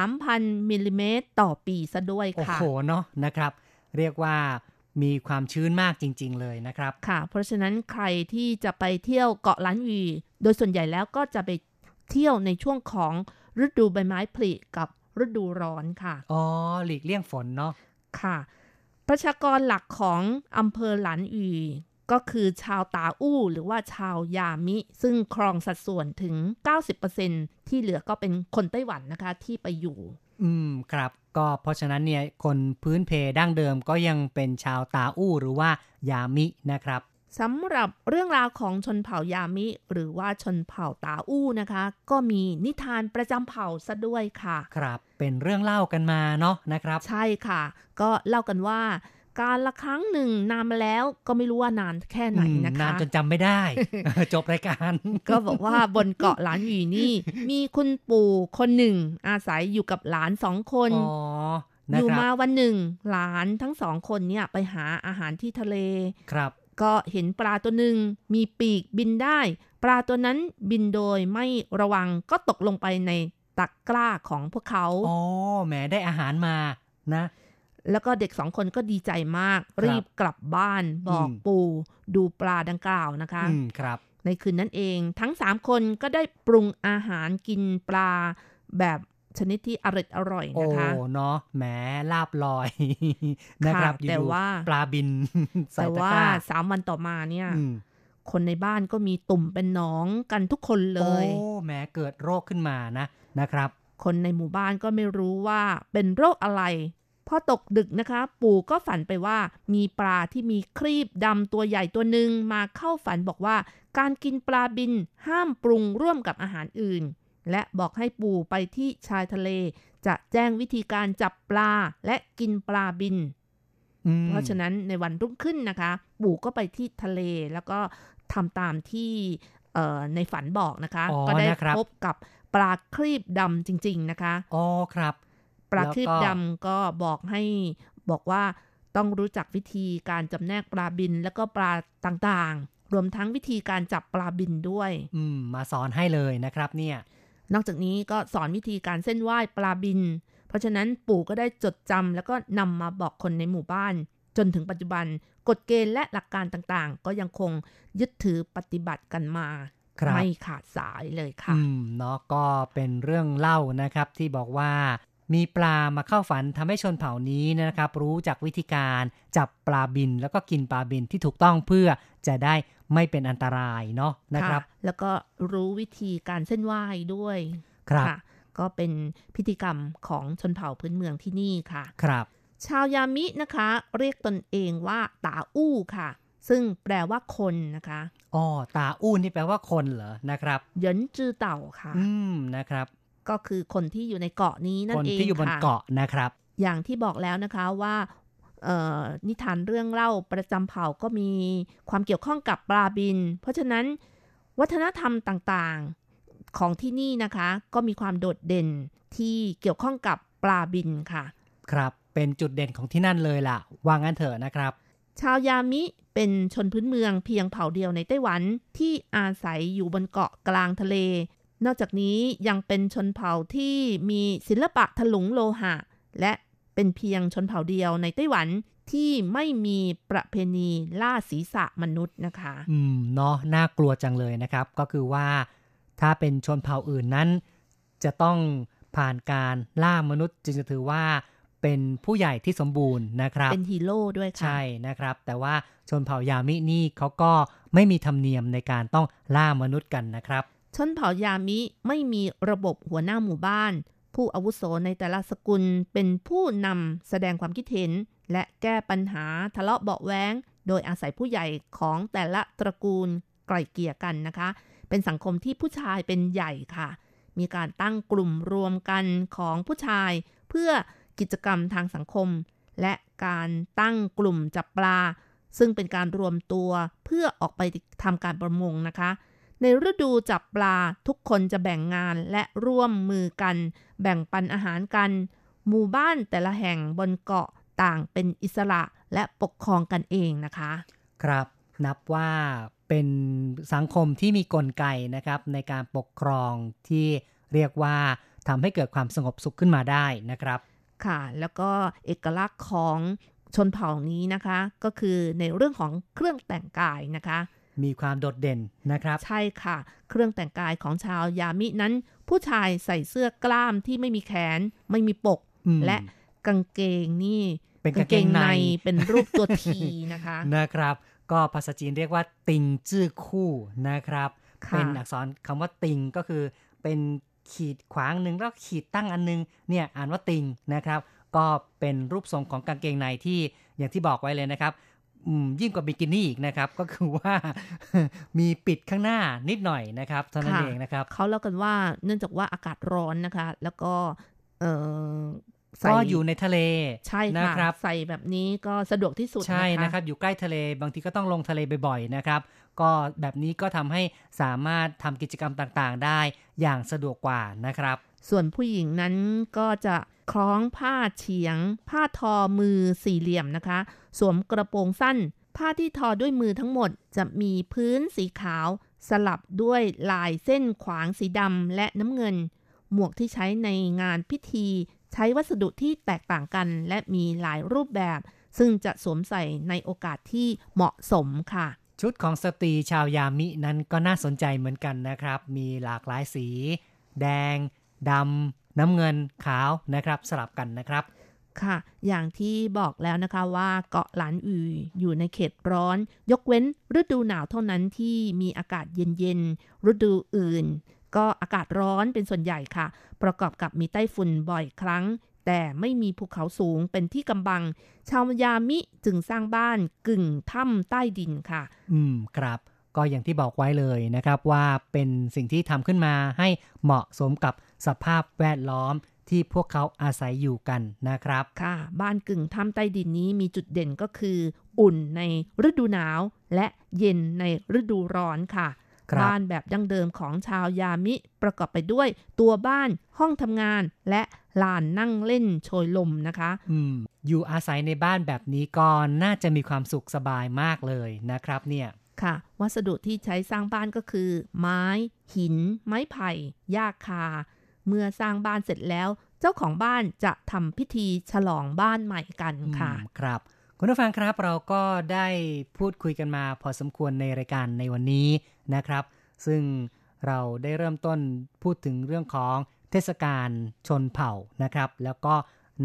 3,000 มิลลิเมตรต่อปีซะด้วยโอ้ค่ะโหเนาะนะครับ เรียกว่ามีความชื้นมากจริง ๆ เลยนะครับ ค่ะ เพราะฉะนั้นใครที่จะไปเที่ยวเกาะล้านหวี โดยส่วนใหญ่แล้วก็จะไปเที่ยวในช่วงของฤดูใบไม้ผลิกับ ฤดูร้อนค่ะ อ๋อ หลีกเลี่ยงฝนเนาะ ค่ะ ประชากรหลักของอำเภอหลานอีก็คือชาวตาอู้หรือว่าชาวยามิ ซึ่งครองสัดส่วนถึง 90%ที่เหลือก็เป็นคนไต้หวันนะคะที่ไปอยู่ อืม ครับ ก็เพราะฉะนั้นเนี่ย คนพื้นเพดั้งเดิมก็ยังเป็นชาวตาอู้หรือว่ายามินะครับ สำหรับเรื่องราวของชนเผ่ายามิ หรือว่าชนเผ่าตาอู้นะคะ ก็มีนิทานประจำเผ่าซะด้วยค่ะ ครับ เป็นเรื่องเล่ากันมาเนาะนะครับ ใช่ค่ะ ก็เล่ากันว่าการละครั้งหนึ่งนานมาแล้วก็ไม่รู้ว่านานแค่ไหนนะอืมนาคะนจนจำไม่ได้ จบรายการ ก็บอกว่าบนเกาะหลานหวีนี่ มีคุณปู่คนหนึ่ง อาศัยอยู่กับหลานสองคนอ๋อนะอยู่ครับมาวันหนึ่ง หลานทั้งสองคนเนี่ยไปหาอาหารที่ทะเลครับ ก็เห็นปลาตัวหนึ่งมีปีกบินได้ ปลาตัวนั้นบินโดยไม่ระวังก็ตกลงไปในตะกร้าของพวกเขา อ๋อ แหมได้อาหารมานะ แล้วก็เด็กสองคนก็ดีใจมากครับรีบกลับบ้านบอกอืมปู่ดูปลาดังกล่าวนะคะอืมครับ ในคืนนั้นเองทั้งสามคนก็ได้ปรุงอาหารกินปลาแบบ ชนิดที่อร่อยอร่อยโอ้นะคะเนาะแหมลาบลอยนะครับค่ะแต่อยู่ๆว่าปลาบินใส่แต่ตะว่ากร้าสามวันต่อมาเนี่ยอืมคนในบ้านก็มีตุ่มเป็นหนองกันทุกคนเลย โอ้แหมเกิดโรคขึ้นมานะนะครับ คนในหมู่บ้านก็ไม่รู้ว่าเป็นโรคอะไร พอตกดึกนะคะ ปู่ก็ฝันไปว่ามีปลาที่มีครีบดำตัวใหญ่ตัวหนึ่งมาเข้าฝันบอกว่า การกินปลาบินห้ามปรุงร่วมกับอาหารอื่น และบอกให้ปู่ไปที่ชายทะเล จะแจ้งวิธีการจับปลาและกินปลาบินอืมเพราะฉะนั้นในวันรุ่งขึ้นนะคะ ปู่ก็ไปที่ทะเลแล้วก็ทำตามที่เอ่อในฝันบอกนะคะอ๋อก็ได้นะครับพบกับปลาครีบดำจริง ๆนะคะอ๋อครับ ปลาแล้วก็ครีบดำก็บอกให้บอกว่าต้องรู้จักวิธีการจำแนกปลาบินแล้วก็ปลาต่างๆ รวมทั้งวิธีการจับปลาบินด้วย อืม มาสอนให้เลยนะครับเนี่ย นอกจากนี้ก็สอนวิธีการเส้นไหว้ปลาบิน เพราะฉะนั้นปู่ก็ได้จดจำแล้วก็นำมาบอกคนในหมู่บ้าน จนถึงปัจจุบันกฎเกณฑ์และหลักการต่างๆ ก็ยังคงยึดถือปฏิบัติกันมาครับไม่ขาดสายเลยค่ะอืมเนาะก็เป็นเรื่องเล่านะครับที่บอกว่า มีปลามาเข้าฝันทำให้ชนเผ่านี้นะครับ รู้จักวิธีการจับปลาบิน แล้วก็กินปลาบินที่ถูกต้องเพื่อจะได้ไม่เป็นอันตรายเนาะนะครับ แล้วก็รู้วิธีการเส้นไหว้ด้วยครับะก็เป็นพิธีกรรมของชนเผ่าพื้นเมืองที่นี่ค่ะ ครับ ชาวยามินะคะ เรียกตนเองว่าตาอู้ค่ะ ซึ่งแปลว่าคนนะคะอ๋อตาอู้นี่แปลว่าคนเหรอนะครับเหยินจือเต่าค่ะ อืมนะครับ ก็คือคนที่อยู่ในเกาะนี้นั่คนนเองที่อยู่บนค่ะเกาะนะครับ อย่างที่บอกแล้วนะคะว่าเอ่อนิทานเรื่องเล่าประจำเผ่าก็มีความเกี่ยวข้องกับปลาบิน เพราะฉะนั้นวัฒนธรรมต่างๆของที่นี่นะคะ ก็มีความโดดเด่นที่เกี่ยวข้องกับปลาบินค่ะ ครับเป็นจุดเด่นของที่นั่นเลยล่ะ ว่างั้นเถอะนะครับ ชาวยามิเป็นชนพื้นเมืองเพียงเผ่าเดียวในไต้หวันที่อาศัยอยู่บนเกาะกลางทะเล นอกจากนี้ยังเป็นชนเผ่าที่มีศิลปะถลุงโลหะ และเป็นเพียงชนเผ่าเดียวในไต้หวันที่ไม่มีประเพณีล่าศีรษะมนุษย์นะคะ อืม เนาะน่ากลัวจังเลยนะครับ ก็คือว่าถ้าเป็นชนเผ่าอื่นนั้น จะต้องผ่านการล่ามนุษย์จึงจะถือว่าเป็นผู้ใหญ่ที่สมบูรณ์นะครับ เป็นฮีโร่ด้วยค่ะ ใช่นะครับ แต่ว่าชนเผ่ายามินี่เขาก็ไม่มีธรรมเนียมในการต้องล่ามนุษย์กันนะครับ ชนเผ่ายามิไม่มีระบบหัวหน้าหมู่บ้าน ผู้อาวุโสในแต่ละสกุลเป็นผู้นำแสดงความคิดเห็น และแก้ปัญหาทะเลาะเบาะแว้งโดยอาศัยผู้ใหญ่ของแต่ละตระกูลไกล่เกลี่ยกันนะคะ เป็นสังคมที่ผู้ชายเป็นใหญ่ค่ะ มีการตั้งกลุ่มรวมกันของผู้ชาย เพื่อกิจกรรมทางสังคม และการตั้งกลุ่มจับปลา ซึ่งเป็นการรวมตัวเพื่อออกไปทำการประมงนะคะ ในฤดูจับปลาทุกคนจะแบ่งงานและร่วมมือกัน แบ่งปันอาหารกัน หมู่บ้านแต่ละแห่งบนเกาะต่างเป็นอิสระและปกครองกันเองนะคะ ครับนับว่าเป็นสังคมที่มีกลไกนะครับ ในการปกครองที่เรียกว่าทำให้เกิดความสงบสุขขึ้นมาได้นะครับ ค่ะ แล้วก็เอกลักษณ์ของชนเผ่านี้นะคะ ก็คือในเรื่องของเครื่องแต่งกายนะคะ มีความโดดเด่นนะครับ ใช่ค่ะ เครื่องแต่งกายของชาวยามินั้น ผู้ชายใส่เสื้อกล้ามที่ไม่มีแขน ไม่มีปกอืมและกางเกงนี่เป็นกางเกงในเป็นรูปตัวทีนะคะนะครับ ก็ภาษาจีนเรียกว่าติงจื้อคู่นะครับค่ะเป็นอักษรคำว่าติงก็คือเป็นขีดขวางหนึ่งแล้วขีดตั้งอันนึงเนี่ยอ่านว่าติงนะครับ ก็เป็นรูปทรงของกางเกงในที่อย่างที่บอกไว้เลยนะครับอืม ยิ่งกว่าบิกินี่อีกนะครับ ก็คือว่ามีปิดข้างหน้านิดหน่อยนะครับเท่านั้นค่ะเองนะครับเขาเล่ากันว่าเนื่องจากว่าอากาศร้อนนะคะ แล้วก็เออใส่ก็อยู่ในทะเลใช่นะค่ะครับใส่แบบนี้ก็สะดวกที่สุดใช่นะคะนะครับ อยู่ใกล้ทะเลบางทีก็ต้องลงทะเลบ่อยๆนะครับ ก็แบบนี้ก็ทำให้สามารถทำกิจกรรมต่างๆ ได้อย่างสะดวกกว่านะครับ ส่วนผู้หญิงนั้นก็จะคล้องผ้าเฉียง ผ้าทอมือสี่เหลี่ยมนะคะ สวมกระโปรงสั้น ผ้าที่ทอด้วยมือทั้งหมดจะมีพื้นสีขาว สลับด้วยลายเส้นขวางสีดำและน้ำเงิน หมวกที่ใช้ในงานพิธี ใช้วัสดุที่แตกต่างกัน และมีหลายรูปแบบ ซึ่งจะสวมใส่ในโอกาสที่เหมาะสมค่ะชุดของสตรีชาวยามินั้นก็น่าสนใจเหมือนกันนะครับ มีหลากหลายสี แดง ดำ น้ำเงิน ขาวนะครับ สลับกันนะครับ ค่ะ อย่างที่บอกแล้วนะคะว่าเกาะหลานอืออยู่ในเขตร้อน ยกเว้นฤดูหนาวเท่านั้นที่มีอากาศเย็นๆ ฤดูอื่น ก็อากาศร้อนเป็นส่วนใหญ่ค่ะ ประกอบกับมีไต้ฝุ่นบ่อยครั้ง แต่ไม่มีภูเขาสูงเป็นที่กำบัง ชาวยามิจึงสร้างบ้านกึ่งถ้ำใต้ดินค่ะ อืมครับก็อย่างที่บอกไว้เลยนะครับว่าเป็นสิ่งที่ทำขึ้นมาให้เหมาะสมกับสภาพแวดล้อม ที่พวกเขาอาศัยอยู่กันนะครับ ค่ะ บ้านกึ่งถ้ำใต้ดินนี้มีจุดเด่นก็คือ อุ่นในฤดูหนาว และเย็นในฤดูร้อนค่ะครับบ้านแบบดั้งเดิมของชาวยามิ ประกอบไปด้วยตัวบ้านห้องทำงานและลานนั่งเล่นโชยลมนะคะอืมอยู่อาศัยในบ้านแบบนี้ก็น่าจะมีความสุขสบายมากเลยนะครับเนี่ยค่ะ วัสดุที่ใช้สร้างบ้านก็คือ ไม้ หิน ไม้ไผ่หญ้าคา เมื่อสร้างบ้านเสร็จแล้ว เจ้าของบ้านจะทำพิธีฉลองบ้านใหม่กันค่ะ ครับ คุณผู้ฟังครับเราก็ได้พูดคุยกันมา พอสมควรในรายการในวันนี้นะครับ ซึ่งเราได้เริ่มต้นพูดถึงเรื่องของเทศกาลชนเผ่านะครับ แล้วก็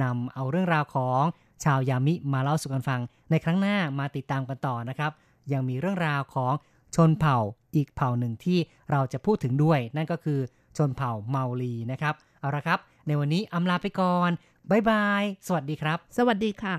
นำเอาเรื่องราวของชาวยามิมาเล่าสู่กันฟัง ในครั้งหน้ามาติดตามกันต่อนะครับ ยังมีเรื่องราวของชนเผ่าอีกเผ่าหนึ่งที่เราจะพูดถึงด้วย นั่นก็คือ ชนเผ่าเมาลีนะครับ เอาละครับ ในวันนี้อำลาไปก่อน บ๊ายบาย สวัสดีครับ สวัสดีค่ะ